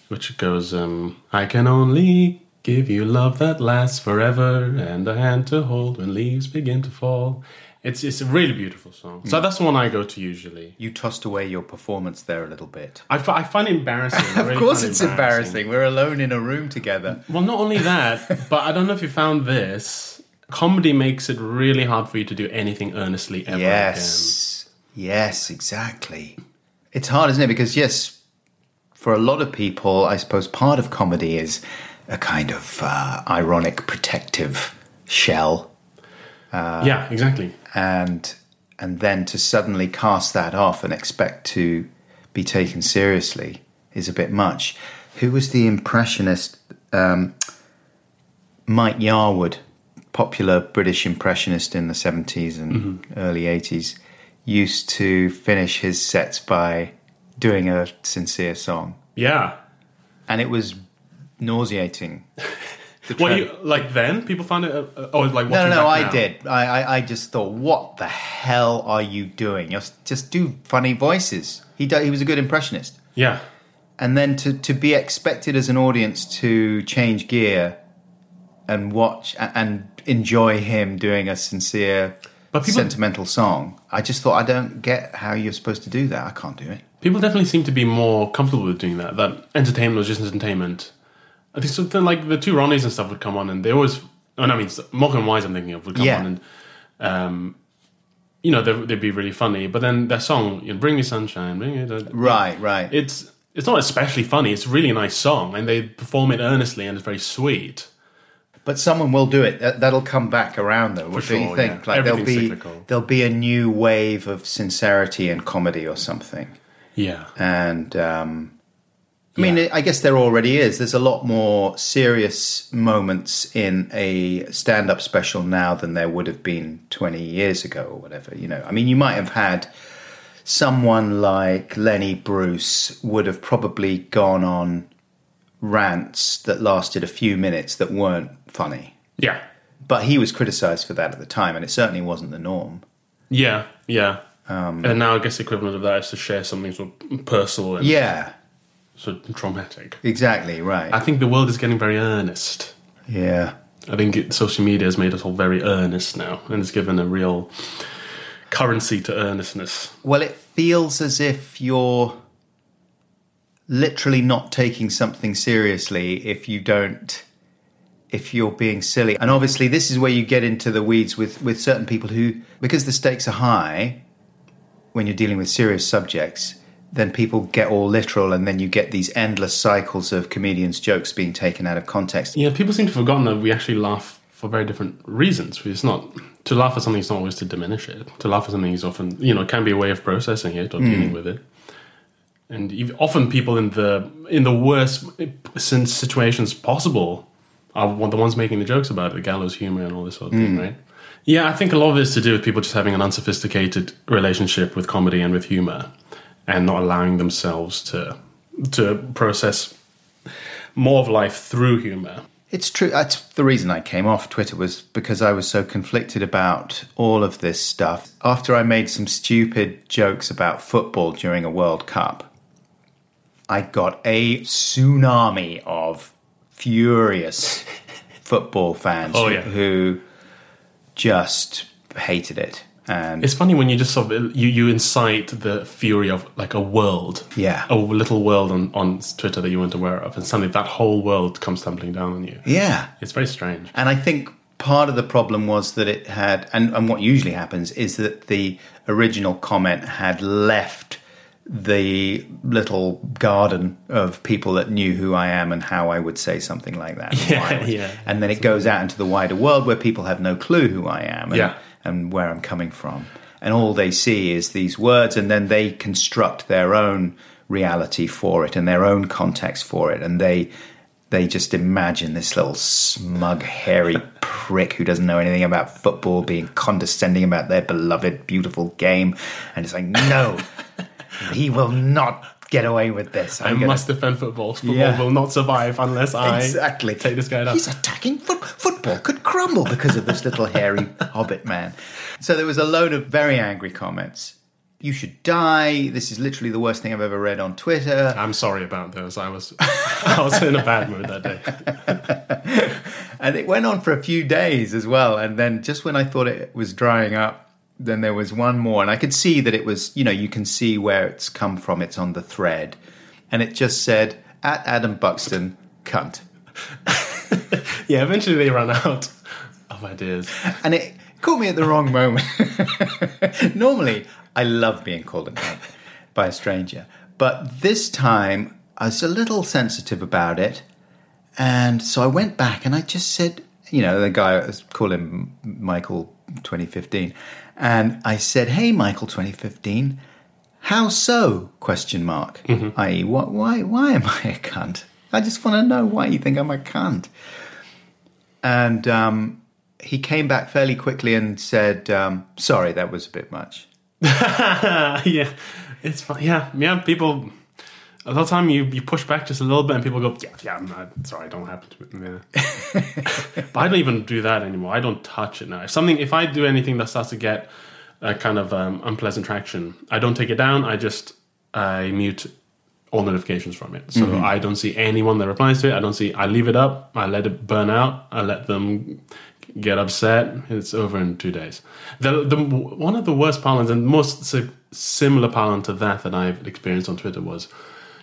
which goes, um, "I can only give you love that lasts forever, and a hand to hold when leaves begin to fall." It's it's a really beautiful song. So that's the one I go to usually. You tossed away your performance there a little bit. I, I find it embarrassing. I Of really course, it's embarrassing. We're alone in a room together. Well, not only that, but I don't know if you found this. Comedy makes it really hard for you to do anything earnestly ever Yes, yes, exactly. It's hard, isn't it? Because yes, for a lot of people, I suppose part of comedy is a kind of uh, ironic, protective shell, again. yeah, exactly. And and then to suddenly cast that off and expect to be taken seriously is a bit much. Who was the impressionist? Um, Mike Yarwood, popular British impressionist in the 70s and early 80s, used to finish his sets by doing a sincere song. Yeah. And it was nauseating. Well, you like then people found it. Uh, oh, like no, watching no, no, I now. did. I, I, I just thought, what the hell are you doing? Just, just do funny voices. He, do, he was a good impressionist. Yeah, and then to, to be expected as an audience to change gear and watch and enjoy him doing a sincere But people- sentimental song i just thought i don't get how you're supposed to do that i can't do it people definitely seem to be more comfortable with doing that. That entertainment was just entertainment. I think something like the two Ronnies and stuff would come on, and they always. And I mean, Morecambe and Wise. I'm thinking of would come Yeah. on and. Um, you know, they'd, they'd be really funny, but then their song, you know, "Bring Me Sunshine," bring it, right right it's it's not especially funny. It's a really nice song, and they perform it earnestly, and it's very sweet. but someone will do it That- that'll come back around though what do you sure, think yeah. like there'll be cyclical. there'll be a new wave of sincerity and comedy or something Yeah, and um, I mean, I guess there already is. There's a lot more serious moments in a stand-up special now than there would have been 20 years ago or whatever. You know, I mean, you might have had someone like Lenny Bruce would have probably gone on rants that lasted a few minutes that weren't funny, yeah, but he was criticised for that at the time, and it certainly wasn't the norm. yeah, yeah. Um, and now I guess the equivalent of that is to share something sort of personal and Yeah, of traumatic. exactly right. I think the world is getting very earnest. yeah. I think it, social media has made us all very earnest now, and it's given a real currency to earnestness. Well, it feels as if you're literally not taking something seriously if you don't if you're being silly. And obviously this is where you get into the weeds with with certain people who because the stakes are high when you're dealing with serious subjects, then people get all literal and then you get these endless cycles of comedians jokes being taken out of context. Yeah, people seem to have forgotten that we actually laugh for very different reasons. It's not to laugh at something is not always to diminish it. To laugh at something is often, you know, it can be a way of processing it or hmm. dealing with it. And often people in the in the worst situations possible are the ones making the jokes about it, the gallows humor and all this sort of thing, hmm. right? Yeah, I think a lot of it is to do with people just having an unsophisticated relationship with comedy and with humor, and not allowing themselves to to process more of life through humor. It's true. That's the reason I came off Twitter was because I was so conflicted about all of this stuff. After I made some stupid jokes about football during a World Cup, I got a tsunami of furious football fans Oh, yeah. who just hated it. And It's funny when you just sort of you you incite the fury of like a world, Yeah. a little world on on Twitter that you weren't aware of, and suddenly that whole world comes tumbling down on you. yeah, It's very strange. And I think part of the problem was that it had, and, and what usually happens is that the original comment had left the little garden of people that knew who I am and how I would say something like that. and Yeah, yeah. And then it goes out into the wider world where people have no clue who I am and, Yeah. And where I'm coming from. And all they see is these words, and then they construct their own reality for it and their own context for it. And they they just imagine this little smug, hairy prick who doesn't know anything about football being condescending about their beloved, beautiful game. And it's like, no, he will not get away with this. I I'm gonna- must defend football. Football Yeah. will not survive unless I exactly take this guy down. He's attacking foot- football could crumble because of this little hairy hobbit man. So there was a load of very angry comments. You should die. This is literally the worst thing I've ever read on Twitter. I'm sorry about those. I was I was in a bad mood that day. And it went on for a few days as well. And then just when I thought it was drying up, then there was one more. And I could see that it was, you know, you can see where it's come from. It's on the thread. And it just said, at Adam Buxton, cunt. Yeah, eventually they ran out of ideas. And it caught me at the wrong moment. Normally, I love being called a cunt by a stranger. But this time, I was a little sensitive about it. And so I went back and I just said, you know, the guy, call him Michael 2015. And I said, hey, Michael 2015, how so? Question mark. I.e., what, why, why am I a cunt? I just want to know why you think I'm a cunt. And um, he came back fairly quickly and said, um, sorry, that was a bit much. yeah, it's fun. Yeah, yeah. People, a lot of time you, you push back just a little bit, and people go, "Yeah, yeah, I'm not, sorry, I don't happen to." Yeah. but I don't even do that anymore. I don't touch it now. If something, if I do anything that starts to get a kind of um, unpleasant traction, I don't take it down. I just I mute all notifications from it, so I don't see anyone that replies to it. I don't see. I leave it up. I let it burn out. I let them get upset. It's over in two days. The, the one of the worst pile-ons and most similar pile-ons to that that I've experienced on Twitter was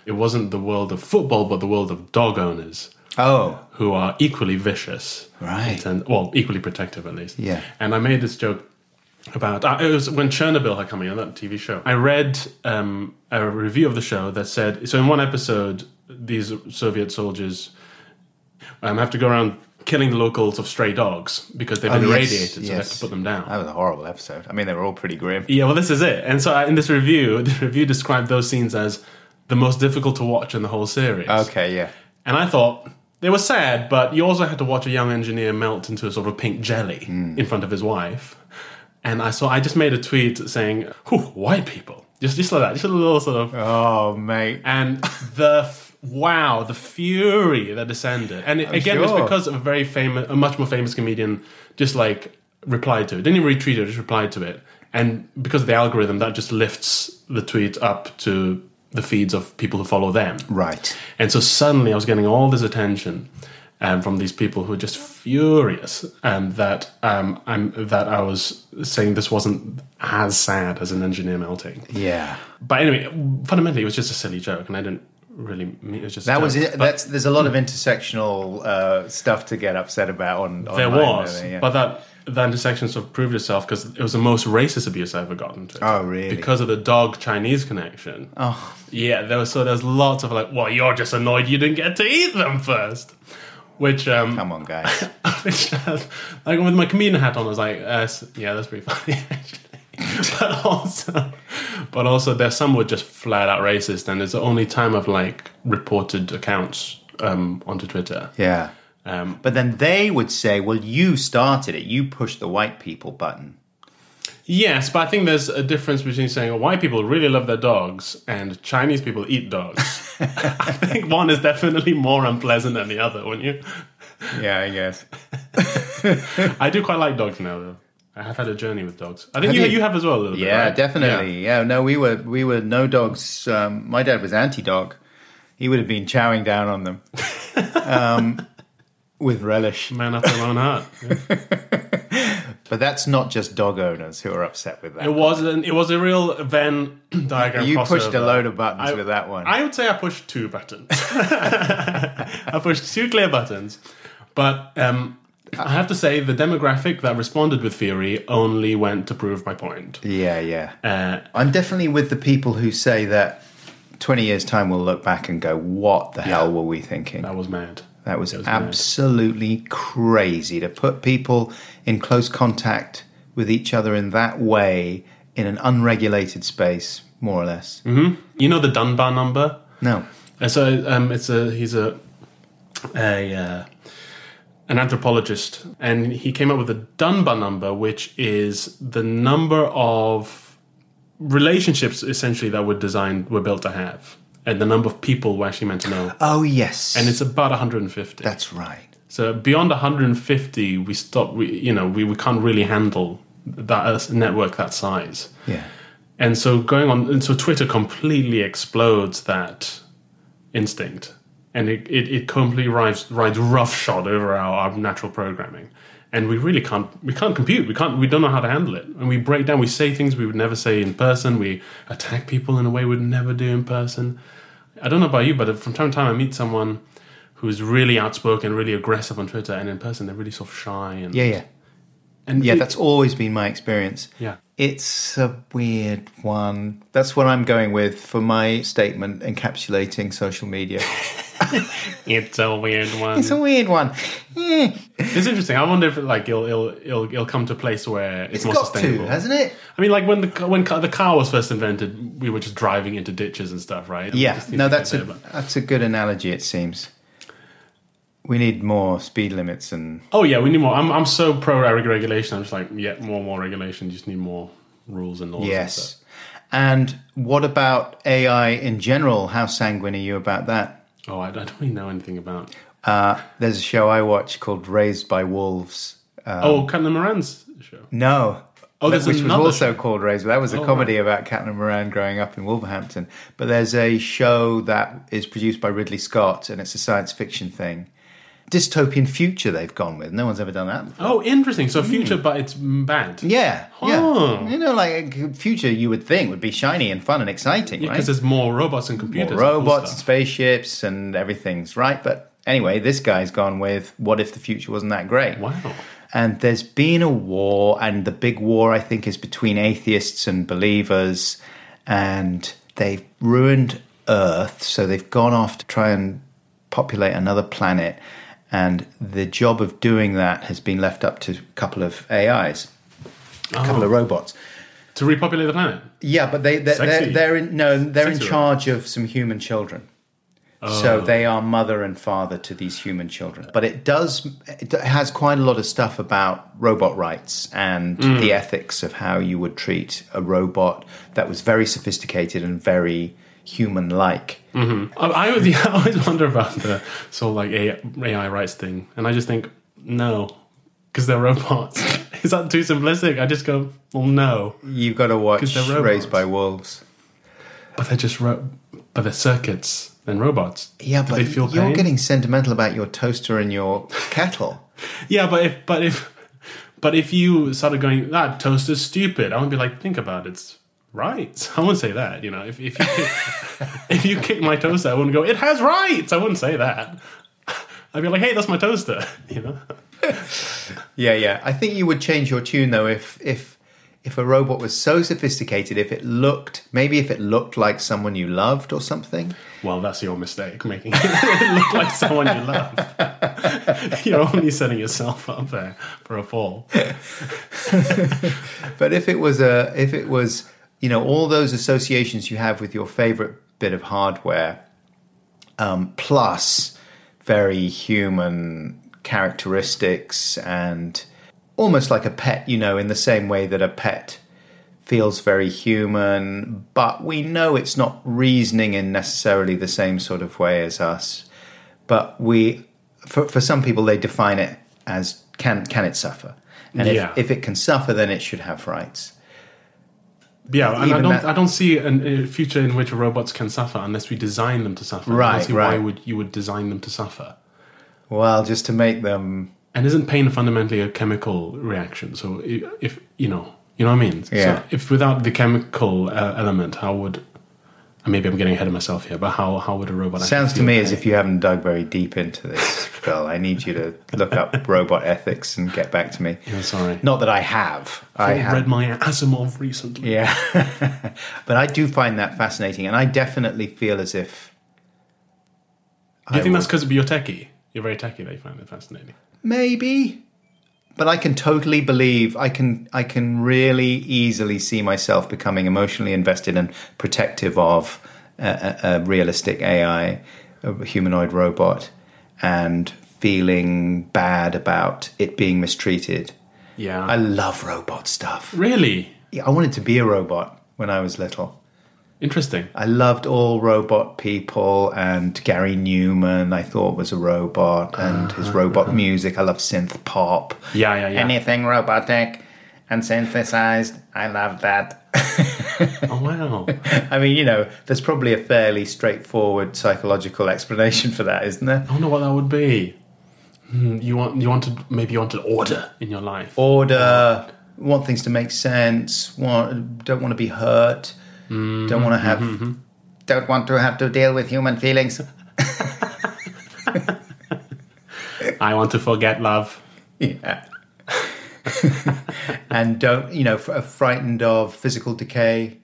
it wasn't the world of football, but the world of dog owners Oh, who are equally vicious, Right. And well, equally protective at least. Yeah. And I made this joke about uh, it was when Chernobyl had come in on that TV show. I read um, a review of the show that said so in one episode these Soviet soldiers um, have to go around killing the locals of stray dogs because they've been Oh, yes, irradiated, so they have to put them down. that was a horrible episode. I mean, they were all pretty grim. Yeah, well, this is it. And so uh, in this review, the review described those scenes as the most difficult to watch in the whole series. Okay, yeah. And I thought they were sad, but you also had to watch a young engineer melt into a sort of pink jelly hmm. in front of his wife. And I saw I just made a tweet saying, Whew, white people. Just just like that. Just a little sort of Oh, mate. and the f- wow, the fury that descended. And it, again, it's sure. because of a very famous, a much more famous comedian just like replied to it. Didn't even retweet it, just replied to it. And because of the algorithm, that just lifts the tweet up to the feeds of people who follow them. Right. And so suddenly I was getting all this attention um, from these people who were just furious um, that um, I'm, that I was saying this wasn't as sad as an engineer melting. Yeah. But anyway, fundamentally, it was just a silly joke, and I didn't really it was just That was it. But That's there's a lot of intersectional uh, stuff to get upset about on. there online, was, really, yeah. but that that intersection sort of proved itself because it was the most racist abuse I've ever gotten to. Oh, really? Because of the dog Chinese connection. oh, Yeah, there was so there's lots of like, well, you're just annoyed you didn't get to eat them first. Which um, come on, guys. which uh, like with my comedian hat on, I was like, uh, yeah, that's pretty funny actually. but also, but also, there's some were just flat out racist, and it's the only time I've like reported accounts um, onto Twitter. yeah. Um, But then they would say, well, you started it. You pushed the white people button. yes, but I think there's a difference between saying oh, white people really love their dogs and Chinese people eat dogs. I think one is definitely more unpleasant than the other, wouldn't you? Yeah, I guess. I do quite like dogs now, though. I have had a journey with dogs. I think you, you? you have as well a little bit. Yeah, right? definitely. Yeah. no, we were we were no dogs. Um, my dad was anti-dog. He would have been chowing down on them um, with relish. Man after their own heart. Yeah. But that's not just dog owners who are upset with that. It was an, it was a real Venn diagram. you pushed a load of buttons I- with that one. I would say I pushed two buttons. I pushed two clear buttons, but um, I have to say the demographic that responded with Fury only went to prove my point. yeah, yeah. Uh, I'm definitely with the people who say that 20 years time we'll look back and go, "What the hell were we thinking?" that was mad. That was, was mad. absolutely crazy to put people in close contact with each other in that way in an unregulated space, more or less. You know the Dunbar number. No. And so um, it's a he's a a uh, an anthropologist, and he came up with a Dunbar number, which is the number of relationships essentially that were designed were built to have, and the number of people we're actually meant to know, Oh, yes. and it's about 150. That's right. so beyond 150, we stop. We you know we, we can't really handle that network that size. Yeah. And so going on, and so Twitter completely explodes that instinct, and it, it, it completely rides rides roughshod over our, our natural programming, and we really can't we can't compute we can't we don't know how to handle it, and we break down we say things we would never say in person, we attack people in a way we'd never do in person. I don't know about you, but from time to time I meet someone who's really outspoken, really aggressive on Twitter, and in person they're really sort of shy and Yeah, yeah. And Yeah, it- that's always been my experience. yeah. It's a weird one. That's what I'm going with for my statement encapsulating social media. It's a weird one. It's a weird one. It's interesting. I wonder if like it'll it'll it'll, it'll come to a place where it's, It's more got sustainable. to, hasn't it? I mean, like when the when the car was first invented, we were just driving into ditches and stuff, right? And Yeah, no, that's a there, that's a good analogy. It seems we need more speed limits and oh yeah, we need more. I'm I'm so pro regulation. I'm just like yeah, more and more regulation. You just need more rules and laws. Yes. stuff. And what about AI in general? How sanguine are you about that? Oh, I, don't really know anything about. Uh, there's a show I watch called Raised by Wolves. oh, Caitlin Moran's show. No. Oh, there's which was also called Raised. That was a Oh, comedy about Caitlin Moran growing up in Wolverhampton. But there's a show that is produced by Ridley Scott, and it's a science fiction thing. Dystopian future they've gone with. No one's ever done that. before. Oh, interesting. So future, but it's mm, bad. Yeah, yeah. Oh. You know, like a future you would think would be shiny and fun and exciting, right? Because there's more robots and computers, More cool robots and stuff. spaceships and everything's right. But anyway, this guy's gone with what if the future wasn't that great? Wow. And there's been a war, and the big war, I think, is between atheists and believers, and they've ruined Earth, so they've gone off to try and populate another planet. And the job of doing that has been left up to a couple of AIs, a couple Oh. of robots. To repopulate the planet. Yeah, but they they're, they're, they're in no they're in charge of some human children. So oh. they are mother and father to these human children. But it does it has quite a lot of stuff about robot rights and mm. the ethics of how you would treat a robot that was very sophisticated and very human like. Mm-hmm. I, I, always, yeah, I always wonder about the sort of like AI, AI rights thing, and I just think no, because they're robots. Is that too simplistic? I just go, well, no, You've got to watch. Raised by Wolves. but they're just ro- but they're circuits and robots. Yeah, Do but they feel you're pain? getting sentimental about your toaster and your kettle. yeah, but if but if but if you started going that toaster's stupid, I would be like, think about it. It's right. I wouldn't say that. You know, if if you kick, if you kick my toaster, I wouldn't go. It has rights. I wouldn't say that. I'd be like, hey, that's my toaster. You know. Yeah, yeah. I think you would change your tune though if if if a robot was so sophisticated, if it looked maybe if it looked like someone you loved or something. Well, that's your mistake, making it look like someone you love. You're only setting yourself up there for a fall. But if it was a if it was you know all those associations you have with your favorite bit of hardware, um, plus very human characteristics and almost like a pet, you know, in the same way that a pet feels very human, but we know it's not reasoning in necessarily the same sort of way as us. But we, for, for some people, they define it as can can it suffer, and Yeah. if, if it can suffer, then it should have rights. Yeah, and I don't. that- I don't see an, a future in which robots can suffer unless we design them to suffer. I Right, don't see Why would you would design them to suffer? Well, just to make them And isn't pain fundamentally a chemical reaction? So if you know, you know what I mean. Yeah. So if without the chemical uh, element, how would? Maybe I'm getting ahead of myself here, but how how would a robot? Sounds to me as if you haven't dug very deep into this, Phil. I need you to look up robot ethics and get back to me. Yeah, sorry. Not that I have. I I have. read my Asimov recently. Yeah. but I do find that fascinating, and I definitely feel as if. Do you I think that's because you're techie? You're very techie. They find it fascinating. Maybe. But I can totally believe I can I can really easily see myself becoming emotionally invested and protective of a, a, a realistic AI, a humanoid robot, and feeling bad about it being mistreated. Yeah. I love robot stuff. really Yeah, I wanted to be a robot when I was little. Interesting. I loved all robot people and Gary Numan. I thought was a robot and his robot music. I love synth pop. Yeah, yeah, yeah. Anything robotic and synthesized. I love that. oh wow. I mean, you know, there's probably a fairly straightforward psychological explanation for that, isn't there? I wonder what that would be. Hmm, you want you wanted maybe you wanted order in your life. Order, want things to make sense, want, don't want to be hurt, Mm-hmm, don't want to have, mm-hmm, mm-hmm. don't want to have to deal with human feelings. I want to forget love. Yeah. and don't, you know, f- uh, frightened of physical decay.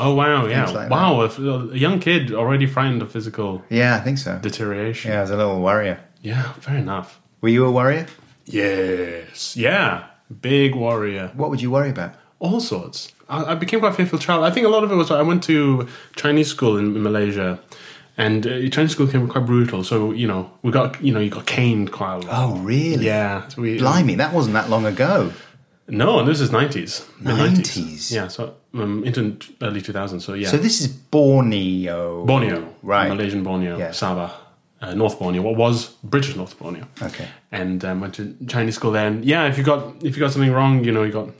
Oh wow, yeah, like wow. A young kid already frightened of physical Yeah, I think so. deterioration. Yeah, I was a little warrior. Yeah, fair enough. Were you a warrior? Yes, yeah, big warrior. What would you worry about? all sorts. I, I became quite a faithful child. I think a lot of it was I went to Chinese school in, Malaysia, and uh, Chinese school can be quite brutal. So you know, we got you know you got caned quite a lot. Oh, really? Yeah, so we, Blimey, that wasn't that long ago. No, this is nineties, 90s? Yeah, so um, into early two thousands. So yeah, So this is Borneo. Borneo, Right. Malaysian Borneo, Yeah. Sabah, uh, North Borneo. What was British North Borneo? Okay. and um, went to Chinese school then. Yeah, if you got if you got something wrong, you know, you got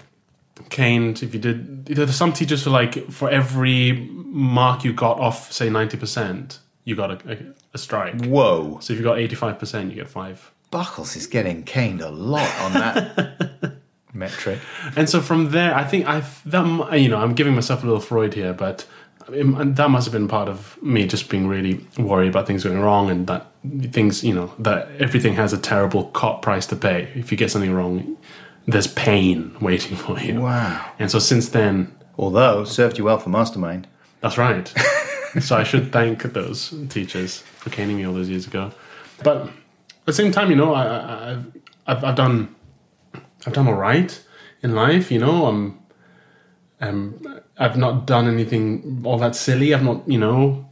caned. If you did, there's some teachers who like for every mark you got off, say ninety percent, you got a, a, a strike. Whoa. So if you got eighty five percent, you get five. Buckles is getting caned a lot on that metric. And so from there, I think I that you know I'm giving myself a little Freud here, but um, it, that must have been part of me just being really worried about things going wrong and that things you know that everything has a terrible cop price to pay. If you get something wrong, there's pain waiting for you. Wow. And so since then, Although, served you well for Mastermind. that's right. so I should thank those teachers for caning me all those years ago. But at the same time, you know, I, I, I've, I've, done, I've done all right in life. You know, I'm, um, I've not done anything all that silly. I've not, you know,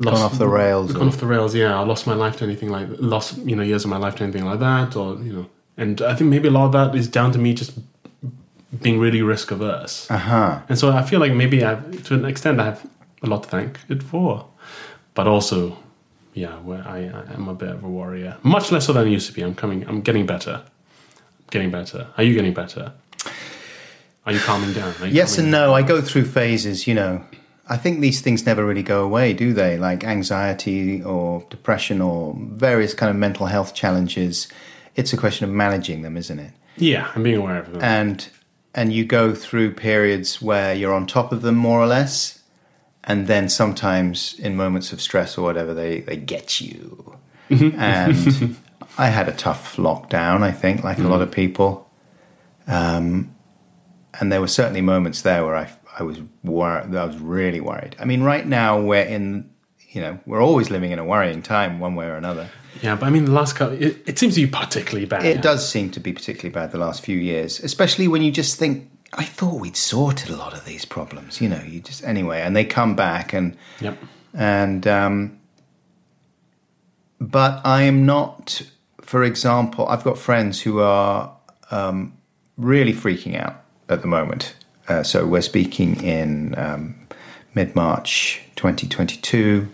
lost off the rails Gone or- off the rails. Yeah, I lost my life to anything like lost, you know, years of my life to anything like that, or you know. And I think maybe a lot of that is down to me just being really risk averse. Uh huh. And so I feel like maybe I, to an extent, I have a lot to thank it for. But also, yeah, where I, I am a bit of a warrior. Much less so than I used to be. I'm coming. I'm getting better. Getting better. Are you getting better? Are you calming down? You Yes calming and no. I go through phases, you know. I think these things never really go away, do they? Like anxiety or depression or various kind of mental health challenges. It's a question of managing them, isn't it? Yeah, I'm being aware of them. and and you go through periods where you're on top of them more or less and then sometimes in moments of stress or whatever they they get you. And i had a tough lockdown i think like a lot of people. Um and there were certainly moments there where i i was worried i was really worried. I mean right now we're in you know we're always living in a worrying time one way or another yeah, but I mean, the last couple, it, it seems to be particularly bad. It does seem to be particularly bad the last few years, especially when you just think, I thought we'd sorted a lot of these problems, you know, you just, anyway, and they come back and, Yep. and, um, but I am not for example, I've got friends who are um, really freaking out at the moment. Uh, so we're speaking in um, mid March 2022.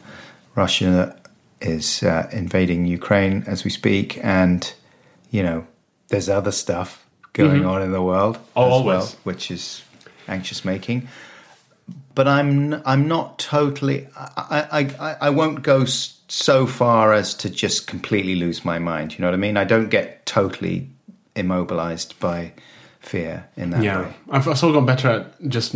Russia is uh, invading Ukraine as we speak, and you know there's other stuff going on in the world Mm-hmm. Oh, as always. well, which is anxious making. But I'm I'm not totally. I I, I, won't go so far as to just completely lose my mind. You know what I mean? I don't get totally immobilized by fear in that Yeah, way. I've also got better at just.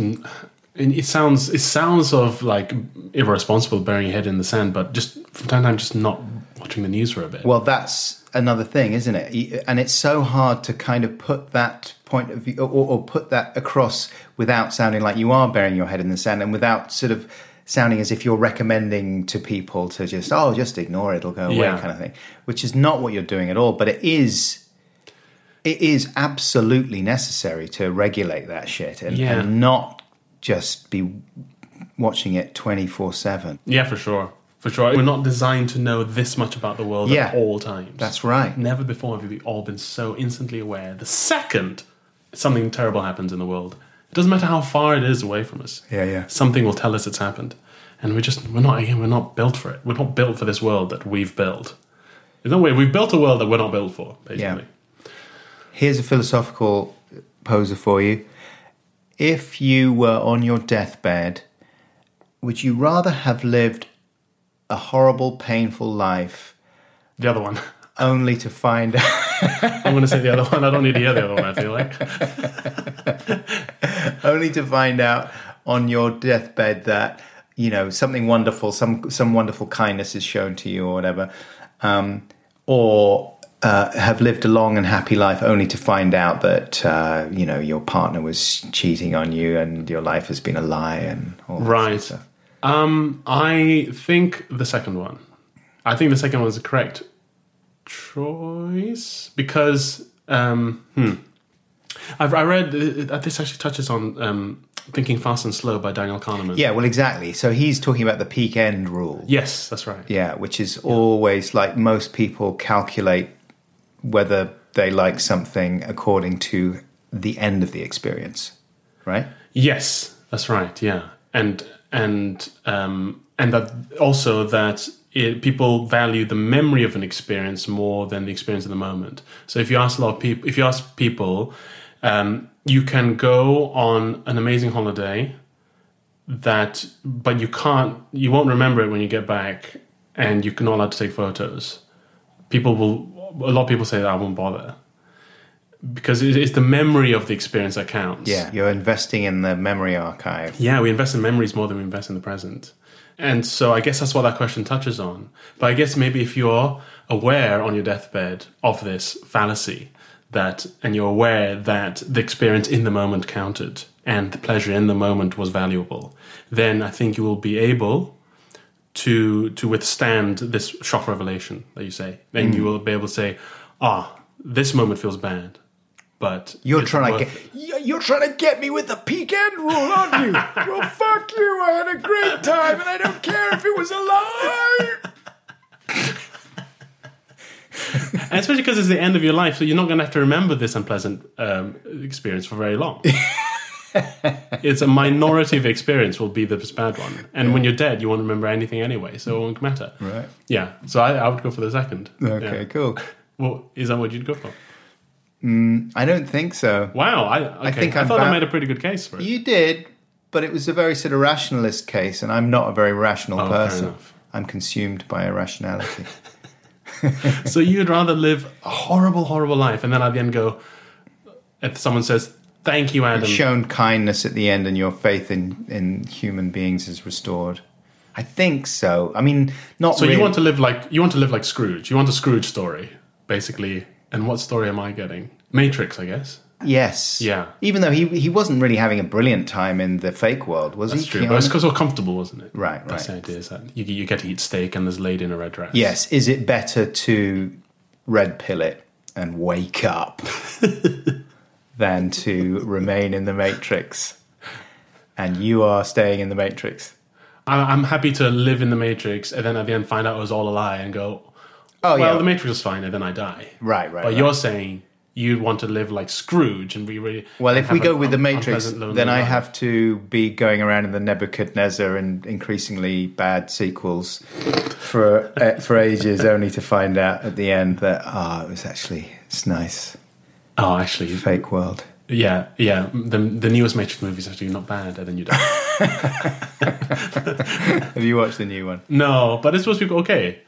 And It sounds it sounds of like irresponsible burying your head in the sand, but just from time to time, just not watching the news for a bit. Well, that's another thing, isn't it? And it's so hard to kind of put that point of view or, or put that across without sounding like you are burying your head in the sand and without sort of sounding as if you're recommending to people to just, oh, just ignore it, it'll go away, Yeah. kind of thing, which is not what you're doing at all. But it is. It is absolutely necessary to regulate that shit and, Yeah. and not just be watching it 24 7. yeah, for sure, for sure. We're not designed to know this much about the world Yeah. at all times. That's right. Never before have we all been so instantly aware. The second something terrible happens in the world, it doesn't matter how far it is away from us. Yeah, yeah. Something will tell us it's happened, and we're just we're not again we're not built for it. We're not built for this world that we've built. In no way we've built a world that we're not built for. Basically, Here's a philosophical poser for you. If you were on your deathbed, would you rather have lived a horrible, painful life the other one. only to find out. I'm going to say the other one. I don't need to hear the other one. I feel like only to find out on your deathbed that you know something wonderful, some some wonderful kindness is shown to you or whatever, um, or uh, have lived a long and happy life only to find out that uh, you know your partner was cheating on you and your life has been a lie and all that sort of Right. Um, I think the second one. I think the second one is the correct choice because um, hmm. I've, I read uh, this actually touches on um, Thinking Fast and Slow by Daniel Kahneman. Yeah, well, exactly. So he's talking about the peak end rule. Yes, that's right. Yeah, which is always like most people calculate whether they like something according to the end of the experience, right? Yes, that's right. Yeah, and and um, and that also that it, people value the memory of an experience more than the experience of the moment. So if you ask a lot of people, if you ask people, um, you can go on an amazing holiday that, but you can't, you won't remember it when you get back, and you're not allowed to take photos. People will, a lot of people say that I won't bother. Because it's the memory of the experience that counts. Yeah, you're investing in the memory archive. Yeah, we invest in memories more than we invest in the present. And so I guess that's what that question touches on. But I guess maybe if you're aware on your deathbed of this fallacy, that and you're aware that the experience in the moment counted and the pleasure in the moment was valuable, then I think you will be able to to withstand this shock revelation that you say. Then you will be able to say, ah, this moment feels bad. But You're trying to get you're trying to get me with the peak end rule, aren't you? well, fuck you. I had a great time, and I don't care if it was a lie. And especially because it's the end of your life, so you're not going to have to remember this unpleasant um, experience for very long. it's a minority of experience will be the bad one, and when you're dead, you won't remember anything anyway, so it won't matter. Right. Yeah. So I, I would go for the second. Okay, Yeah. cool. Well, is that what you'd go for? Mm, I don't think so. Wow. I, okay. I, think I'm thought I made a pretty good case for it. You did, but it was a very sort of rationalist case, and I'm not a very rational Oh, person. I'm consumed by irrationality. so you'd rather live a horrible, horrible life, and then at the end go, if someone says, "Thank you, Adam," shown kindness at the end and your faith in, in human beings is restored. I think so. I mean, not So really. you want to live like you want to live like Scrooge. You want a Scrooge story, basically. And what story am I getting? Matrix, I guess. yes, Yeah. Even though he he wasn't really having a brilliant time in the fake world, was That's he? true. Keanu? But it's because so comfortable, wasn't it? Right, That's right. the idea. Is that you, you get to eat steak and there's lady in a red dress. Yes. Is it better to red pill it and wake up than to remain in the matrix? And you are staying in the matrix. I, I'm happy to live in the Matrix and then at the end find out it was all a lie and go, Oh, well, yeah. the Matrix is fine, and then I die. Right, right, But right. you're saying you'd want to live like Scrooge and be really. Well, if we go with the Matrix, then I life. have to be going around in the Nebuchadnezzar and increasingly bad sequels for uh, for ages, only to find out at the end that ah, it was actually it's nice Oh, actually, fake world. yeah, yeah. The the newest Matrix movie is actually not bad, and then you die. Have you watched the new one? no, but it's supposed to be okay.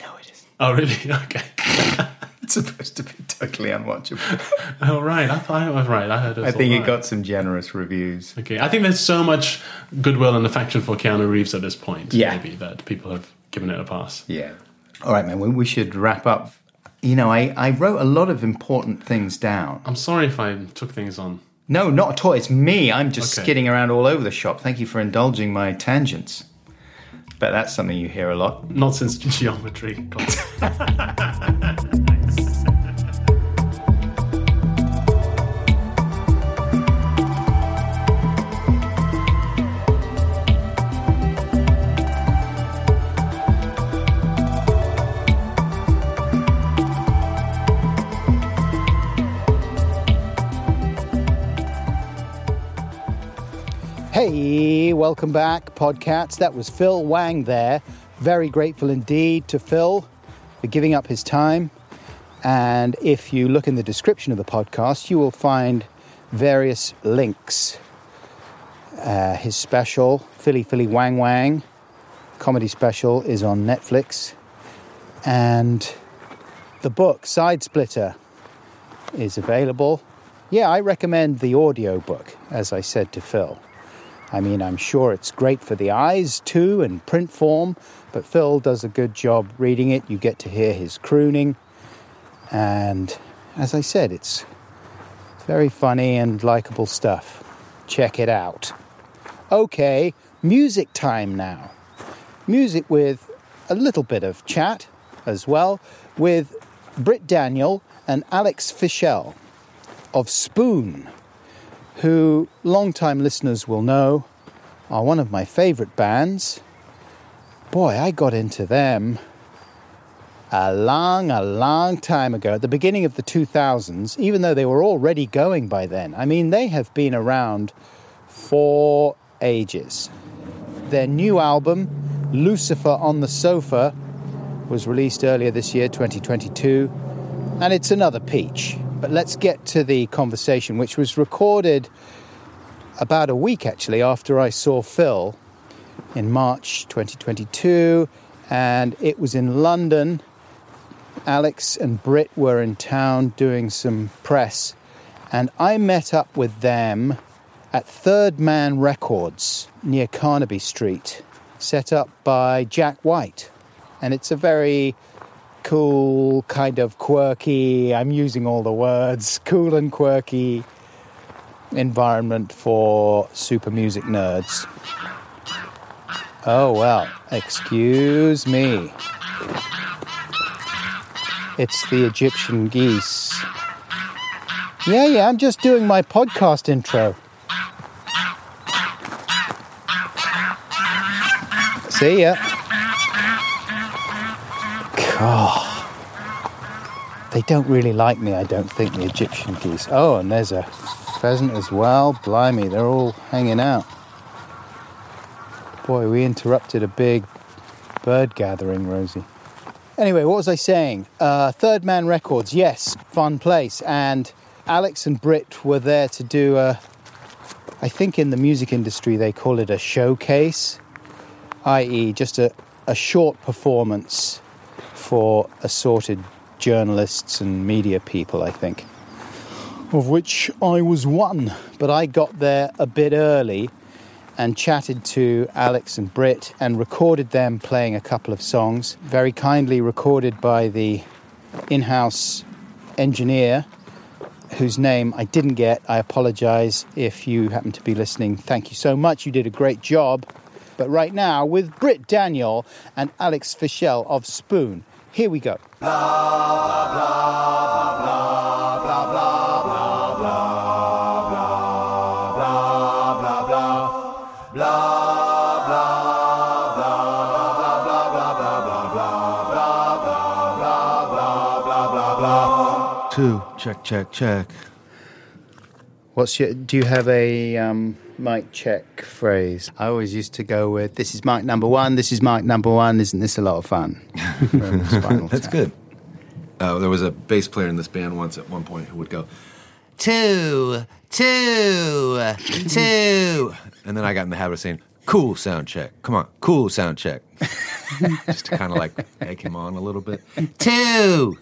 No, it isn't. Oh, really? Okay. It's supposed to be totally unwatchable. Oh, right. I thought I was right. I heard. It I think it right. got some generous reviews. Okay, I think there's so much goodwill and affection for Keanu Reeves at this point. Yeah. maybe that people have given it a pass. Yeah. All right, man. We, we should wrap up. You know, I, I wrote a lot of important things down. I'm sorry if I took things on. No, not at all. It's me. I'm just Okay. skidding around all over the shop. Thank you for indulging my tangents. But that's something you hear a lot. Not since geometry Hey, welcome back, Podcats. That was Phil Wang there. Very grateful indeed to Phil for giving up his time. And if you look in the description of the podcast, you will find various links. Uh, his special, Philly Philly Wang Wang, comedy special, is on Netflix. And the book, Sidesplitter, is available. Yeah, I recommend the audio book, as I said to Phil. I mean, I'm sure it's great for the eyes too in print form, but Phil does a good job reading it. You get to hear his crooning. And as I said, it's very funny and likable stuff. Check it out. Okay, music time now. Music with a little bit of chat as well with Britt Daniel and Alex Fischel of Spoon who long-time listeners will know are one of my favourite bands. Boy, I got into them a long, a long time ago, at the beginning of the 2000s, even though they were already going by then. I mean, they have been around for ages. Their new album, Lucifer on the Sofa, was released earlier this year, 2022, and it's another peach. But let's get to the conversation, which was recorded about a week actually after I saw Phil in March 2022, and it was in London. Alex and Britt were in town doing some press, and I met up with them at Third Man Records near Carnaby Street, set up by Jack White. And it's a very cool, kind of quirky, I'm using all the words, cool and quirky environment for super music nerds. Oh, well, excuse me. It's the Egyptian geese. Yeah, yeah, I'm just doing my podcast intro. See ya. God. They don't really like me, I don't think, the Egyptian geese. Oh, and there's a pheasant as well. Blimey, they're all hanging out. Boy, we interrupted a big bird gathering, Rosie. Anyway, what was I saying? Uh, Third Man Records, yes, fun place. And Alex and Britt were there to do a, I think in the music industry they call it a showcase, i.e., just a, a short performance for assorted journalists and media people, I think, of which I was one. But I got there a bit early and chatted to Alex and Britt and recorded them playing a couple of songs, very kindly recorded by the in house engineer whose name I didn't get. I apologize if you happen to be listening. Thank you so much. You did a great job. But right now, with Britt Daniel and Alex Fischel of Spoon, here we go. Blah, blah, blah, blah. Two, check, check, check. What's your? Do you have a um, mic check phrase? I always used to go with, "This is mic number one. This is mic number one. Isn't this a lot of fun?" That's Tap. good. Uh, there was a bass player in this band once at one point who would go, two, two, two. And then I got in the habit of saying, cool sound check. Come on, cool sound check. Just to kind of like egg him on a little bit. Two.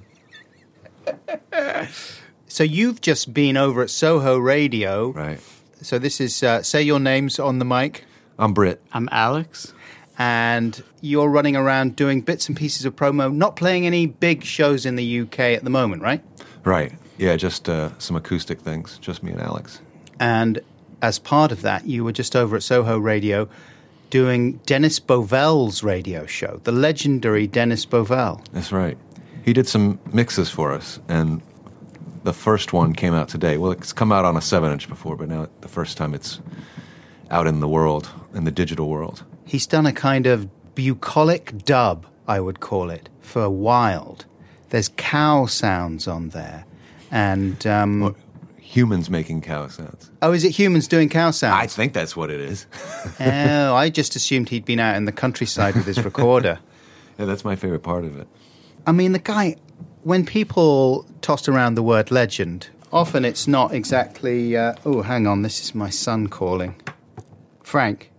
So you've just been over at Soho Radio. Right. So this is uh, say your names on the mic, I'm Britt. I'm Alex. and you're running around doing bits and pieces of promo, not playing any big shows in the UK at the moment, right? Right. Yeah, just uh, some acoustic things. Just me and Alex. And as part of that, you were just over at Soho Radio doing Dennis Bovell's radio show, the legendary Dennis Bovell. That's right. He did some mixes for us, and the first one came out today. Well, it's come out on a seven inch before, but now the first time it's out in the world, in the digital world. He's done a kind of bucolic dub, I would call it, for Wild. There's cow sounds on there. And, um, Humans making cow sounds. oh, is it humans doing cow sounds? I think that's what it is. oh, I just assumed he'd been out in the countryside with his recorder. yeah, that's my favorite part of it. I mean, the guy, when people toss around the word legend, often it's not exactly. Uh, oh, hang on, this is my son calling. Frank,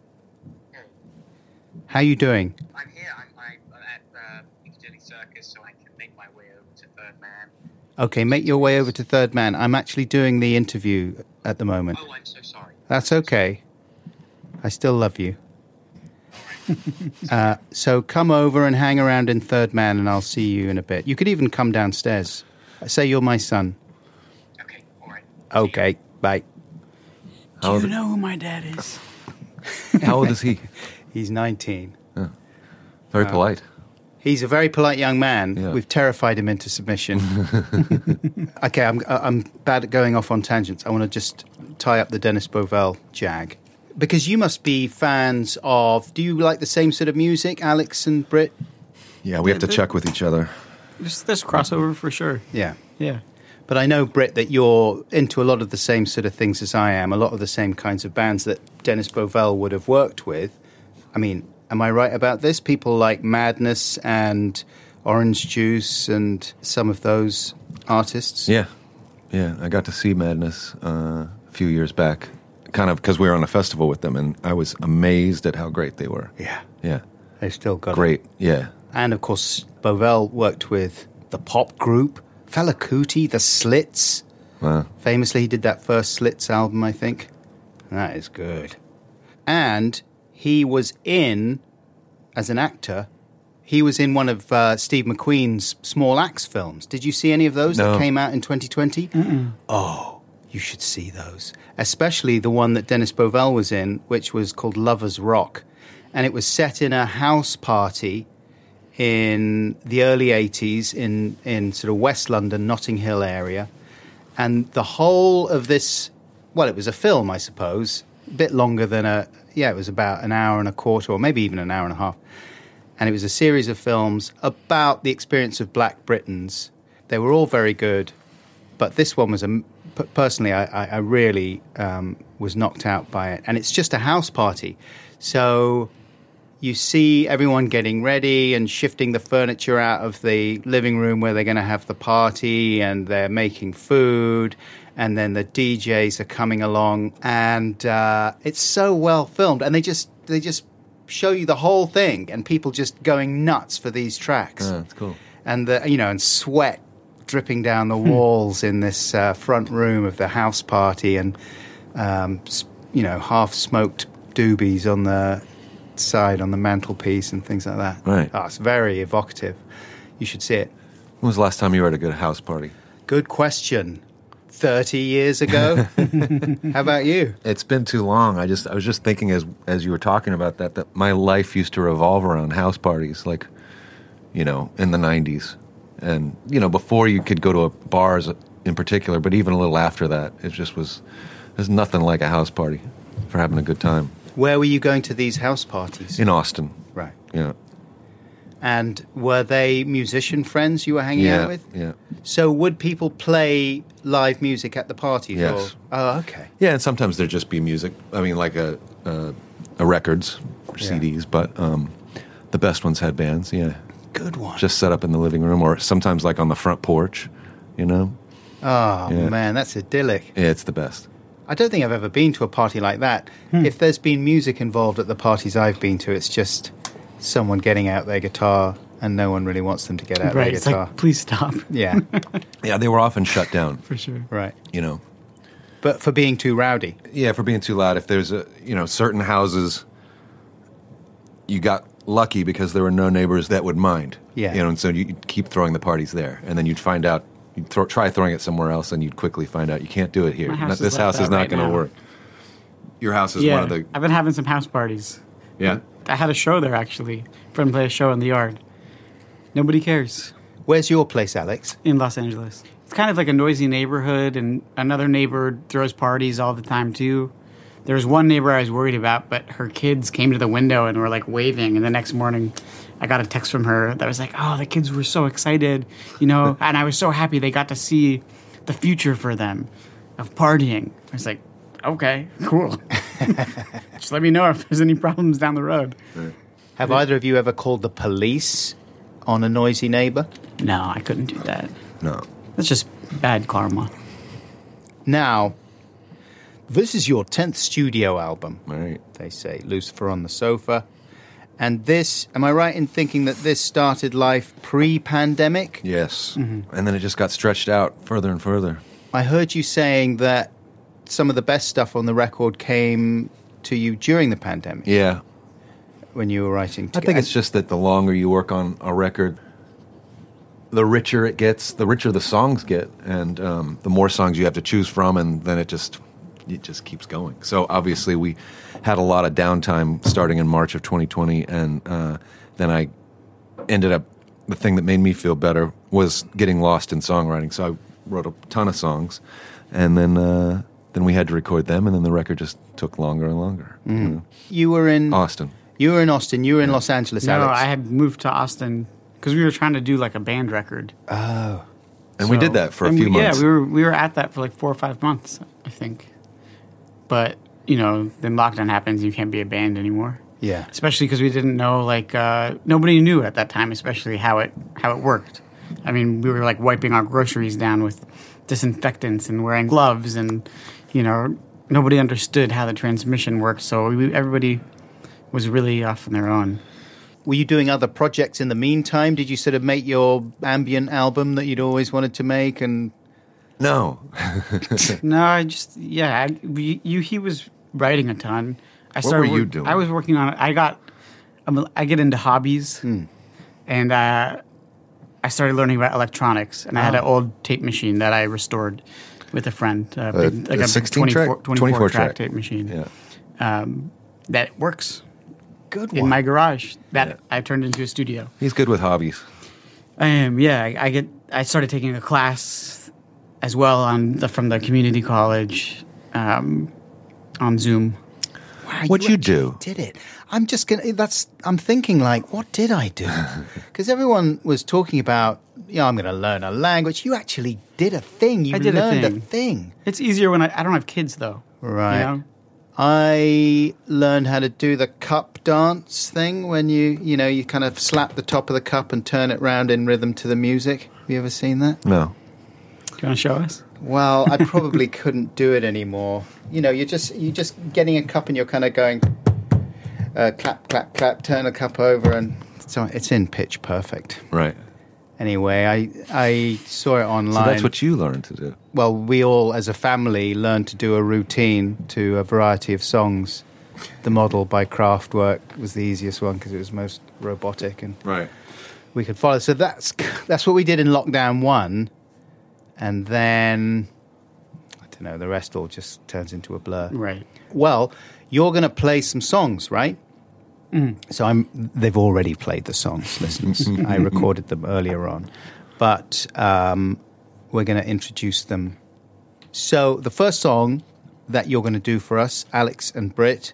how are you doing? I'm here. I'm, I'm at uh, Piccadilly Circus, so I can make my way over to Third Man. Okay, make your way over to Third Man. I'm actually doing the interview at the moment. Oh, I'm so sorry. That's okay. I still love you. uh, so come over and hang around in Third Man, and I'll see you in a bit. You could even come downstairs. Say you're my son. Okay, all right. Okay, bye. How old, Do you know who my dad is? how old is he? He's 19. Very polite. He's a very polite young man. Yeah. We've terrified him into submission. okay, I'm, I'm bad at going off on tangents. I want to just tie up the Dennis Bovell jag. Because you must be fans of. Do you like the same sort of music, Alex and Britt? Yeah, we have to check with each other. There's, there's crossover for sure. Yeah. Yeah. But I know, Britt, that you're into a lot of the same sort of things as I am, a lot of the same kinds of bands that Dennis Bovell would have worked with. I mean, am I right about this? People like Madness and Orange Juice and some of those artists? Yeah, yeah. I got to see Madness uh, a few years back, kind of because we were on a festival with them, and I was amazed at how great they were. Yeah. Yeah, They've still got it. great. Yeah, And of course, Bovell worked with the pop group, Fela Kuti, the Slits. wow. Famously, he did that first Slits album, I think. That is good. And he was in, as an actor, he was in one of uh, Steve McQueen's Small Axe films. Did you see any of those No. that came out in 2020? Oh, you should see those. Especially the one that Dennis Bovell was in, which was called Lover's Rock. And it was set in a house party in the early 80s in, in sort of West London, Notting Hill area. And the whole of this, well, it was a film, I suppose, a bit longer than a, yeah, it was about an hour and a quarter, or maybe even an hour and a half. And it was a series of films about the experience of black Britons. They were all very good, but this one was a, p- personally, I, I, I really um, was knocked out by it. And it's just a house party. So you see everyone getting ready and shifting the furniture out of the living room where they're going to have the party and they're making food and then the DJs are coming along and uh, it's so well filmed and they just they just show you the whole thing and people just going nuts for these tracks Yeah, that's cool. and the you know and sweat dripping down the walls in this uh, front room of the house party and um, you know half smoked doobies on the side on the mantelpiece and things like that. Right. Oh, it's very evocative. You should see it. When was the last time you were at a good house party? Good question. Thirty years ago. How about you? It's been too long. I just I was just thinking as as you were talking about that that my life used to revolve around house parties, like you know, in the '90s, and you know, before you could go to a bars in particular, but even a little after that, it just was. There's nothing like a house party for having a good time Where were you going to these house parties? in Austin. right. Yeah. And were they musician friends you were hanging yeah, out with? yeah, So would people play live music at the parties? Yes. Or, oh, okay. yeah. And sometimes there'd just be music. I mean, like a a, a records or Yeah. CDs, but um, the best ones had bands. Yeah, Good one. just set up in the living room, or sometimes like on the front porch. You know, oh Yeah. man, that's idyllic. yeah, it's the best. I don't think I've ever been to a party like that. Hmm. If there's been music involved at the parties I've been to, it's just someone getting out their guitar and no one really wants them to get out right. their It's guitar. like, please stop. yeah, Yeah, they were often shut down. For sure. right. You know, But for being too rowdy. yeah, for being too loud. If there's a you know certain houses, you got lucky because there were no neighbors that would mind. Yeah. you know, and so you'd keep throwing the parties there, and then you'd find out. You'd throw, try throwing it somewhere else, and you'd quickly find out you can't do it here. My house Not- is this like house that is not right going to work. Your house is yeah. one of the I've been having some house parties. yeah. I had a show there actually. Friend played a show in the yard. Nobody cares Where's your place, Alex? in Los Angeles. It's kind of like a noisy neighborhood, and another neighbor throws parties all the time too. There was one neighbor I was worried about, but her kids came to the window and were like waving. And the next morning, I got a text from her that was like, "Oh, the kids were so excited, you know," and I was so happy they got to see the future for them of partying. I was like, "Okay, cool." Just let me know if there's any problems down the road. Have either of you ever called the police on a noisy neighbor? No, I couldn't do that. No. That's just bad karma. Now, this is your 10th studio album, right. they say. Lucifer on the Sofa. And this, am I right in thinking that this started life pre pandemic? Yes. Mm-hmm. And then it just got stretched out further and further. I heard you saying that some of the best stuff on the record came to you during the pandemic Yeah. when you were writing. I think it's just that the longer you work on a record, the richer it gets, the richer the songs get, and um, the more songs you have to choose from, and then it just it just keeps going. So obviously, we had a lot of downtime starting in March of 2020, and uh, then I ended up the thing that made me feel better was getting lost in songwriting. So I wrote a ton of songs, and then uh, then we had to record them, and then the record just took longer and longer. you know. you were in Austin. you were in Austin. You were in Los Angeles. No, Alex. I had moved to Austin because we were trying to do like a band record. Oh. And we did that for a few we- months. Yeah, we were we were at that for like four or five months, I think. But you know, then lockdown happens, you can't be a band anymore. Yeah. especially because we didn't know like uh, nobody knew at that time, especially how it how it worked. I mean, we were like wiping our groceries down with disinfectants and wearing gloves, and you know, nobody understood how the transmission worked. So we, everybody was really off on their own. Were you doing other projects in the meantime? Did you sort of make your ambient album that you'd always wanted to make? And no, No, I just yeah. I, you he was writing a ton. I What started. were you work- doing? I was working on. It. I got. I'm, I get into hobbies, and uh, I started learning about electronics. And I had an old tape machine that I restored with a friend, uh, A- big- like a 16 24, track? 24, 24 track track. tape machine. yeah, Um, that works good in my garage. That I turned into a studio. he's good with hobbies. I am. Yeah, I, I get. I started taking a class as well on the, from the community college um, on Zoom. Wow, What'd you do? Did it? I'm just gonna. That's. I'm thinking like, what did I do? Because everyone was talking about. Yeah, I'm going to learn a language. You actually did a thing. You I did learned a thing. thing. It's easier when I, I don't have kids though. Right. You know? I learned how to do the cup dance thing when you, you know, you kind of slap the top of the cup and turn it round in rhythm to the music. Have you ever seen that? No, Do you want to show us? Well, I probably couldn't do it anymore. You know, you're just you're just getting a cup and you're kind of going uh, clap, clap, clap, turn a cup over, and so it's in pitch perfect. right. Anyway, I I saw it So online. that's what you learned to do. well, we all as a family learned to do a routine to a variety of songs. The model by Kraftwerk was the easiest one because it was most robotic and Right. we could follow. So that's that's what we did in lockdown one, and then I don't know. The rest all just turns into a blur. Right. Well, you're going to play some songs, right? So I'm. They've already played the songs, listeners. I recorded them earlier on, but um, we're going to introduce them. So the first song that you're going to do for us, Alex and Britt,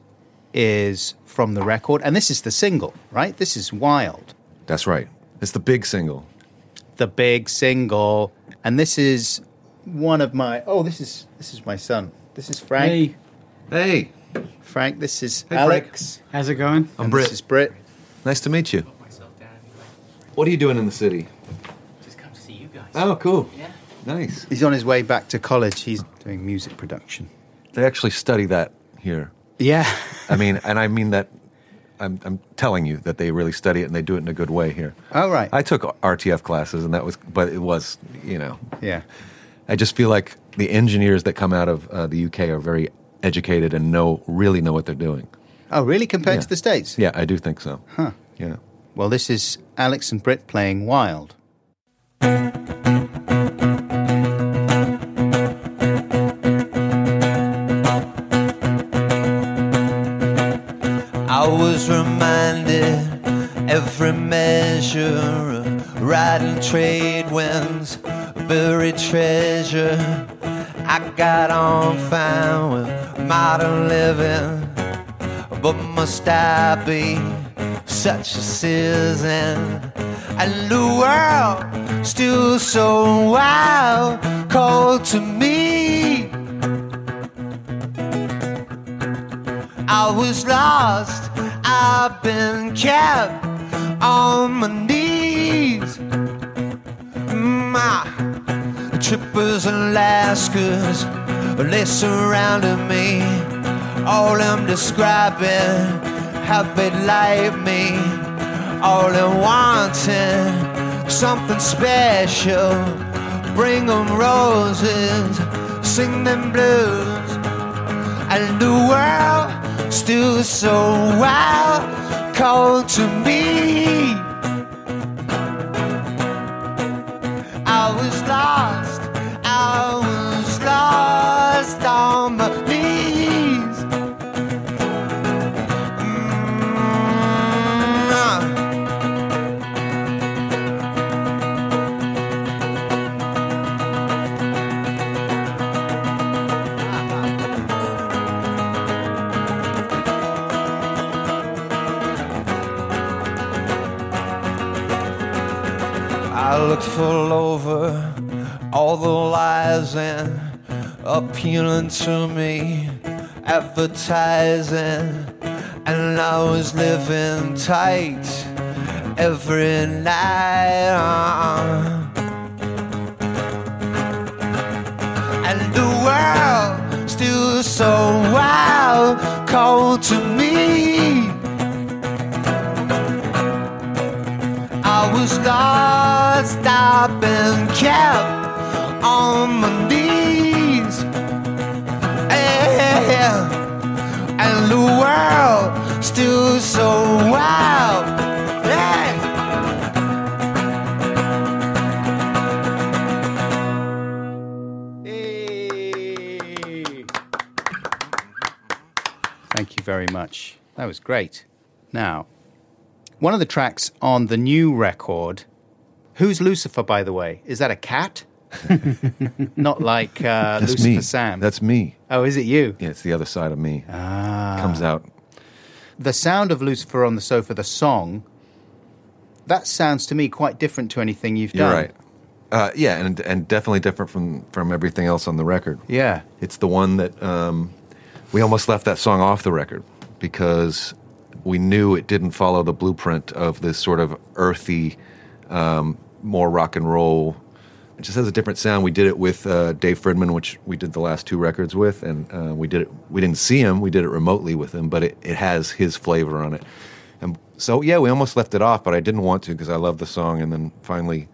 is from the record, and this is the single, right? This is Wild. That's right. It's the big single. the big single, and this is one of my. Oh, this is this is my son. This is Frank. Hey, hey, Frank. This is Hey, Frank. Alex. How's it going? I'm and Britt. This is Britt. Nice to meet you. What are you doing in the city? Just come to see you guys. Oh, cool. Yeah. Nice. He's on his way back to college. He's doing music production. They actually study that here. Yeah. I mean, and I mean that. I'm, I'm telling you that they really study it and they do it in a good way here. Oh right. I took RTF classes and that was, but it was, you know, yeah. I just feel like the engineers that come out of uh, the UK are very educated and know really know what they're doing. Oh really? Compared Yeah. to the states? Yeah, I do think so. Huh. Yeah. Well, this is Alex and Britt playing Wild. Measure riding trade winds, buried treasure. I got on fine with modern living, but must I be such a citizen? And the world still so wild, cold to me. I was lost, I've been kept on my knees. My trippers and Laskas, they surrounded me. All I'm describing have been like me. All I'm wanting, something special. Bring them roses, sing them blues and the world still so wild, cold to me. I was lost, I was lost Full over all the lies and appealing to me, advertising, and I was living tight every night. Uh-uh. And the world still so wild, cold to me. I was lost, I've kept on my knees. Yeah. And the world still so wild. Yeah. Thank you very much. That was great. Now, one of the tracks on the new record. Who's Lucifer, by the way? Is that a cat? Not like uh, That's Lucifer me. Sam. That's me. oh, is it you? Yeah, it's the other side of me. Ah. Comes out. The sound of Lucifer on the sofa, the song, that sounds to me quite different to anything you've You're done. right. Uh, yeah, and and definitely different from from everything else on the record. Yeah. It's the one that um, we almost left that song off the record because we knew it didn't follow the blueprint of this sort of earthy, um, more rock and roll. It just has a different sound. We did it with uh, Dave Fridman, which we did the last two records with, and uh, we did it. We didn't see him. We did it remotely with him, but it, it has his flavor on it. And so, yeah, we almost left it off, but I didn't want to because I love the song. And then finally,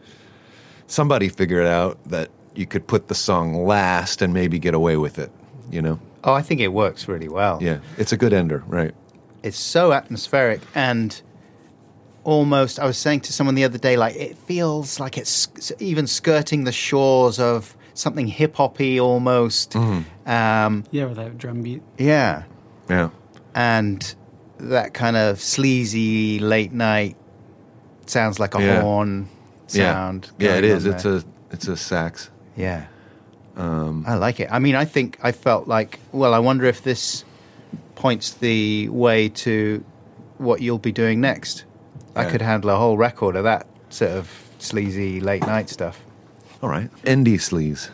somebody figured out that you could put the song last and maybe get away with it. You know? Oh, I think it works really well. Yeah, it's a good ender, right? It's so atmospheric and almost. I was saying to someone the other day, like it feels like it's even skirting the shores of something hip hoppy almost. Mm-hmm. Um, Yeah, with that drum beat. yeah, Yeah, and that kind of sleazy late night sounds like a Yeah. horn sound. yeah, yeah. It going is. on It's there. a it's a sax. Yeah. Um, I like it. I mean, I think I felt like, well, I wonder if this points the way to what you'll be doing next. I could handle a whole record of that sort of sleazy late night stuff. All right. Indie sleaze.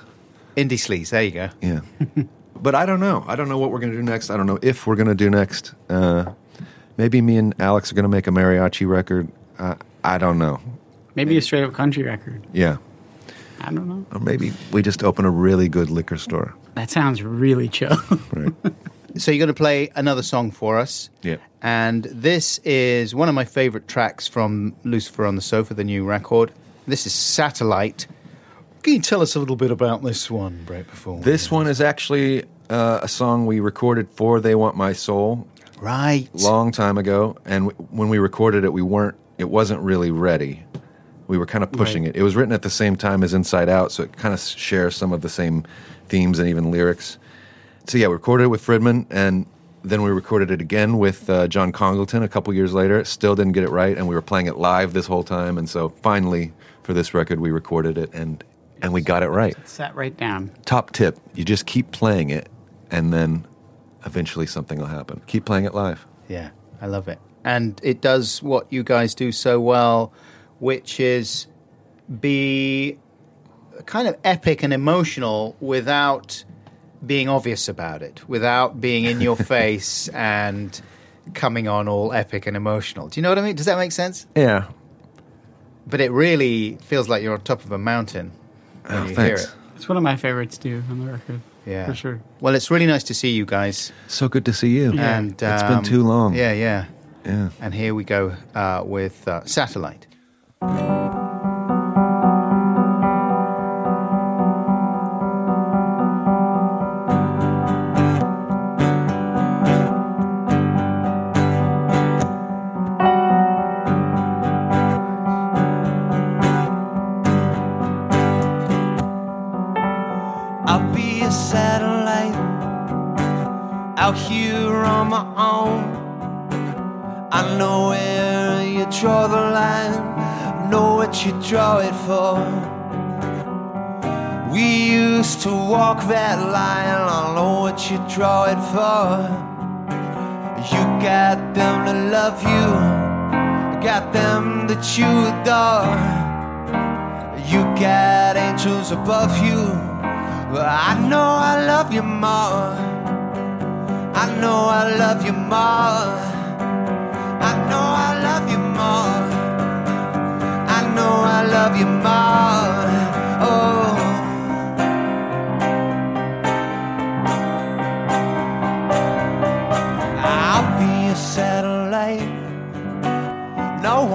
Indie sleaze. There you go. Yeah. but I don't know. I don't know what we're going to do next. I don't know if we're going to do next. Uh, maybe me and Alex are going to make a mariachi record. Uh, I don't know. Maybe a straight up country record. Yeah. I don't know. Or maybe we just open a really good liquor store. That sounds really chill. Right. So you're going to play another song for us. yeah. And this is one of my favorite tracks from Lucifer on the Sofa, the new record. This is Satellite. Can you tell us a little bit about this one, Britt, before? This one is actually uh, a song we recorded for They Want My Soul Right. long time ago, and w- when we recorded it, we weren't. It wasn't really ready. We were kind of pushing Right. it. It was written at the same time as Inside Out, so it kind of shares some of the same themes and even lyrics. So yeah, we recorded it with Fridman, and then we recorded it again with uh, John Congleton a couple years later. Still didn't get it right, and we were playing it live this whole time. And so finally, for this record, we recorded it and and we got it right. Sat right down. Top tip: you just keep playing it, and then eventually something will happen. Keep playing it live. Yeah, I love it. And it does what you guys do so well, which is be kind of epic and emotional without being obvious about it, without being in your face and coming on all epic and emotional. Do you know what I mean? Does that make sense? Yeah. But it really feels like you're on top of a mountain when Oh, you thanks. hear it. It's one of my favorites too on the record. Yeah, For sure. Well, it's really nice to see you guys. So good to see you. Yeah. And It's been um, too long. Yeah, yeah. Yeah. And here we go uh, with uh, Satellite. Draw it for. You got them to love you, got them that you adore. You got angels above you. But I know I love you more. I know I love you more. I know I love you more. I know I love you more. Oh.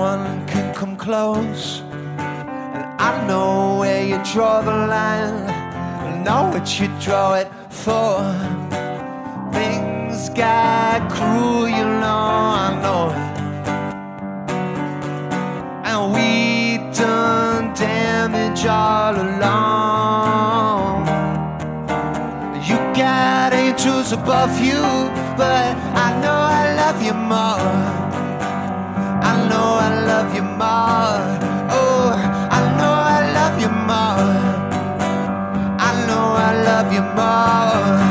One can come close. And I know where you draw the line. I know what you draw it for. Things got cruel, you know, I know. And we done damage all along. You got angels above you, but I know I love you more. I know I love you more. Oh, I know I love you more. I know I love you more.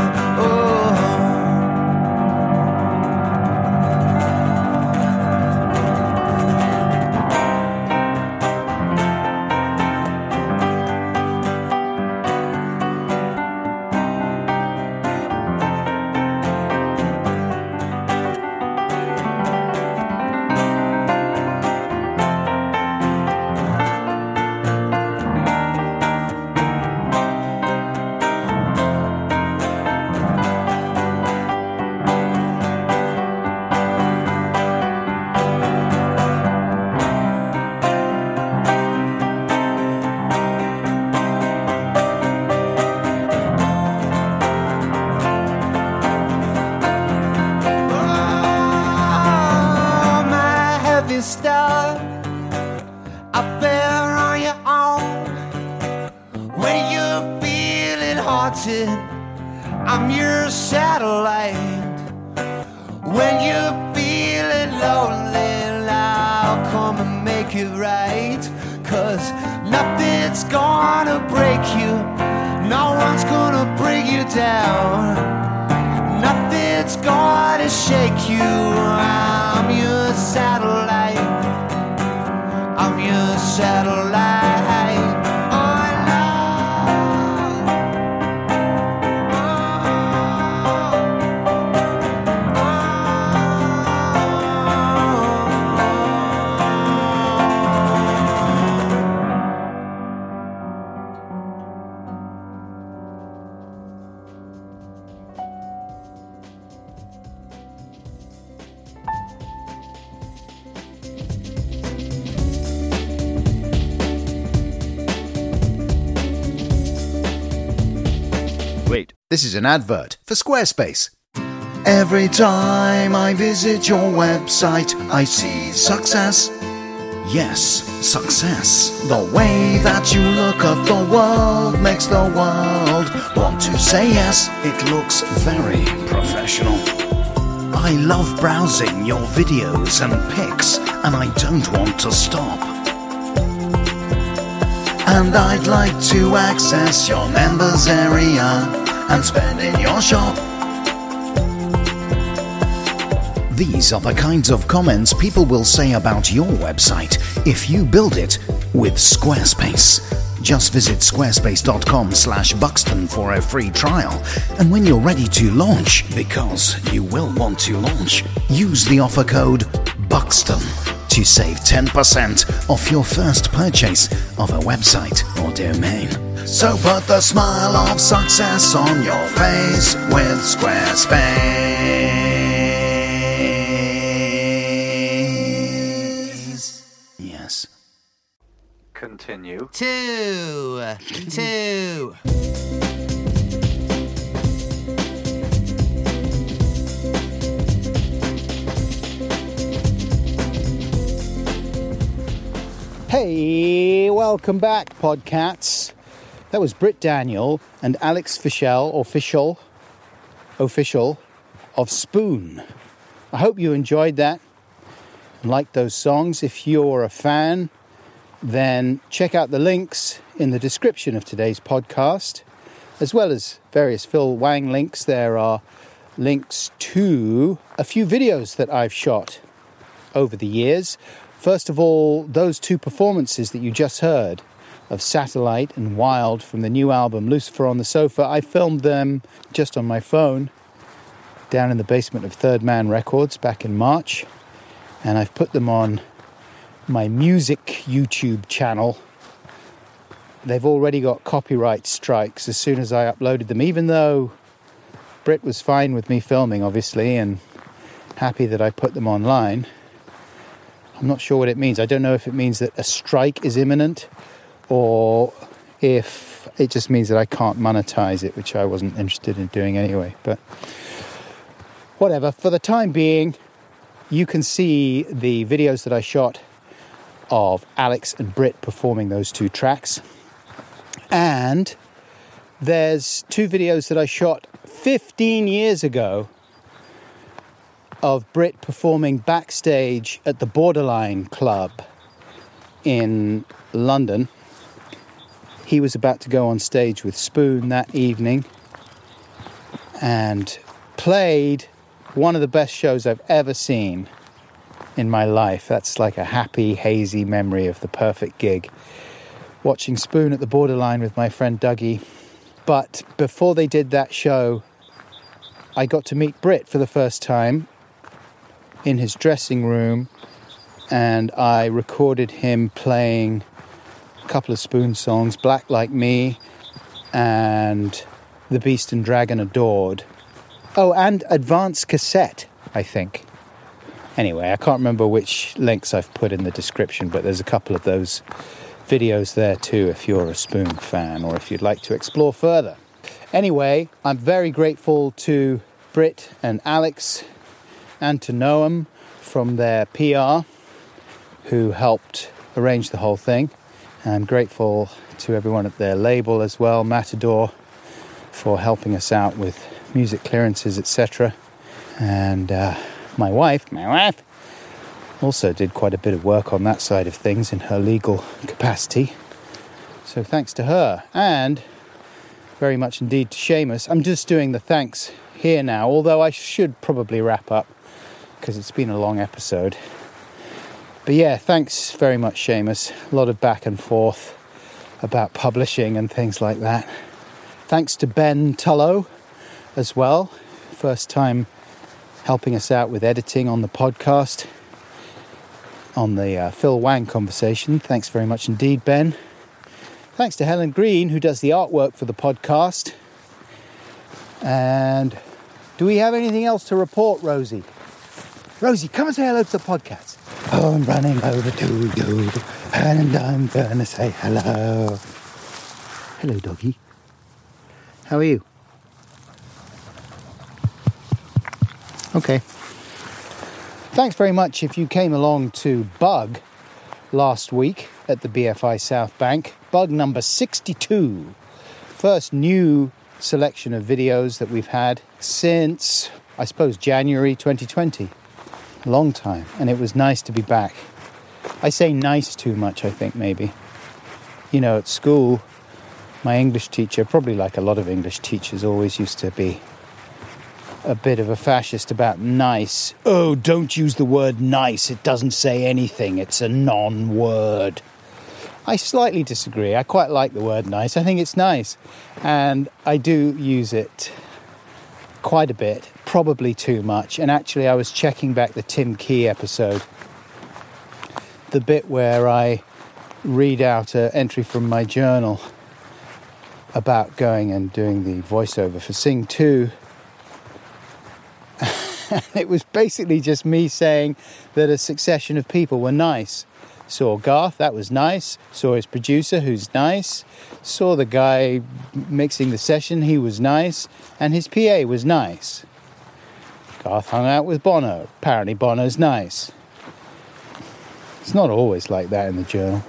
An advert for Squarespace. Every time I visit your website, I see success. Yes, success. The way that you look at the world makes the world want to say yes. It looks very professional. I love browsing your videos and pics, and I don't want to stop. And I'd like to access your members area and spend in your shop. These are the kinds of comments people will say about your website if you build it with Squarespace. Just visit squarespace.com slash Buxton for a free trial. And when you're ready to launch, because you will want to launch, use the offer code BUXTON to save 10% off your first purchase of a website or domain. So put the smile of success on your face with Squarespace. Yes. Continue. two, two. Hey, welcome back, Podcats. That was Britt Daniel and Alex Fischel, or Fischel, official, of Spoon. I hope you enjoyed that and liked those songs. If you're a fan, then check out the links in the description of today's podcast, as well as various Phil Wang links. There are links to a few videos that I've shot over the years. First of all, those two performances that you just heard of Satellite and Wild from the new album Lucifer on the Sofa, I filmed them just on my phone down in the basement of Third Man Records back in March, and I've put them on my music YouTube channel. They've already got copyright strikes as soon as I uploaded them, even though Britt was fine with me filming, obviously, and happy that I put them online. I'm not sure what it means. I don't know if it means that a strike is imminent or if it just means that I can't monetize it, which I wasn't interested in doing anyway. But whatever, for the time being, you can see the videos that I shot of Alex and Britt performing those two tracks. And there's two videos that I shot 15 years ago of Britt performing backstage at the Borderline Club in London. He was about to go on stage with Spoon that evening and played one of the best shows I've ever seen in my life. That's like a happy, hazy memory of the perfect gig. Watching Spoon at the Borderline with my friend Dougie. But before they did that show, I got to meet Britt for the first time in his dressing room and I recorded him playing couple of Spoon songs, Black Like Me and The Beast and Dragon Adored. Oh, and Advanced Cassette, I think. Anyway, I can't remember which links I've put in the description, but there's a couple of those videos there too if you're a Spoon fan or if you'd like to explore further. Anyway, I'm very grateful to Britt and Alex and to Noam from their PR who helped arrange the whole thing. I'm grateful to everyone at their label as well, Matador, for helping us out with music clearances, etc. And uh, my wife, my wife, also did quite a bit of work on that side of things in her legal capacity. So thanks to her and very much indeed to Seamus. I'm just doing the thanks here now, although I should probably wrap up because it's been a long episode. But yeah, thanks very much, Seamus. A lot of back and forth about publishing and things like that. Thanks to Ben Tulloh as well. First time helping us out with editing on the podcast, on the uh, Phil Wang conversation. Thanks very much indeed, Ben. Thanks to Helen Green, who does the artwork for the podcast. And do we have anything else to report, Rosie? Rosie, come and say hello to the podcast. Oh, I'm running over to you, and I'm gonna say hello. Hello, doggy. How are you? Okay. Thanks very much if you came along to Bug last week at the BFI South Bank. Bug number 62. First new selection of videos that we've had since, I suppose, January 2020. Long time. And it was nice to be back. I say nice too much, I think, maybe. You know, at school, my English teacher, probably like a lot of English teachers, always used to be a bit of a fascist about nice. Oh, don't use the word nice. It doesn't say anything. It's a non word. I slightly disagree. I quite like the word nice. I think it's nice. And I do use it quite a bit, probably too much. And actually, I was checking back the Tim Key episode, the bit where I read out an entry from my journal about going and doing the voiceover for Sing 2 it was basically just me saying that a succession of people were nice. Saw Garth, that was nice. Saw his producer, who's nice. Saw the guy mixing the session, he was nice. And his PA was nice. Garth hung out with Bono. Apparently, Bono's nice. It's not always like that in the journal.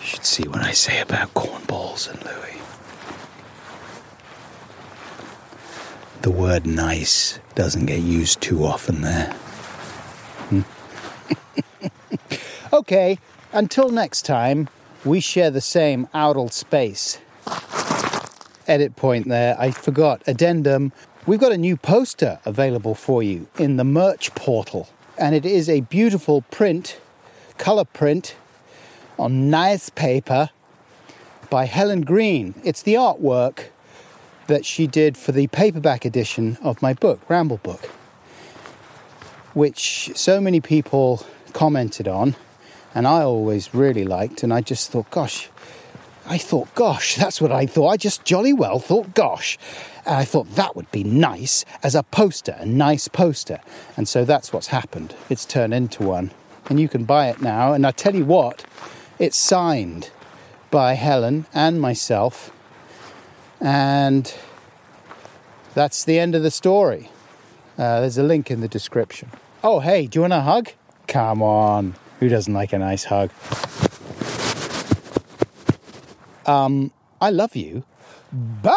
You should see what I say about cornballs and Louis. The word nice doesn't get used too often there. Hmm? okay, until next time, we share the same outal space. Edit point there, I forgot. Addendum. We've got a new poster available for you in the merch portal, and it is a beautiful print, color print on nice paper by Helen Green. It's the artwork that she did for the paperback edition of my book, Ramble Book, which so many people commented on, and I always really liked. And I just thought, gosh, I thought, gosh, that's what I thought. I just jolly well thought, gosh. And I thought that would be nice as a poster, a nice poster. And so that's what's happened. It's turned into one. And you can buy it now. And I tell you what, it's signed by Helen and myself and that's the end of the story. Uh, there's a link in the description. Oh, hey, do you want a hug? Come on. Who doesn't like a nice hug? Um, I love you. Bye!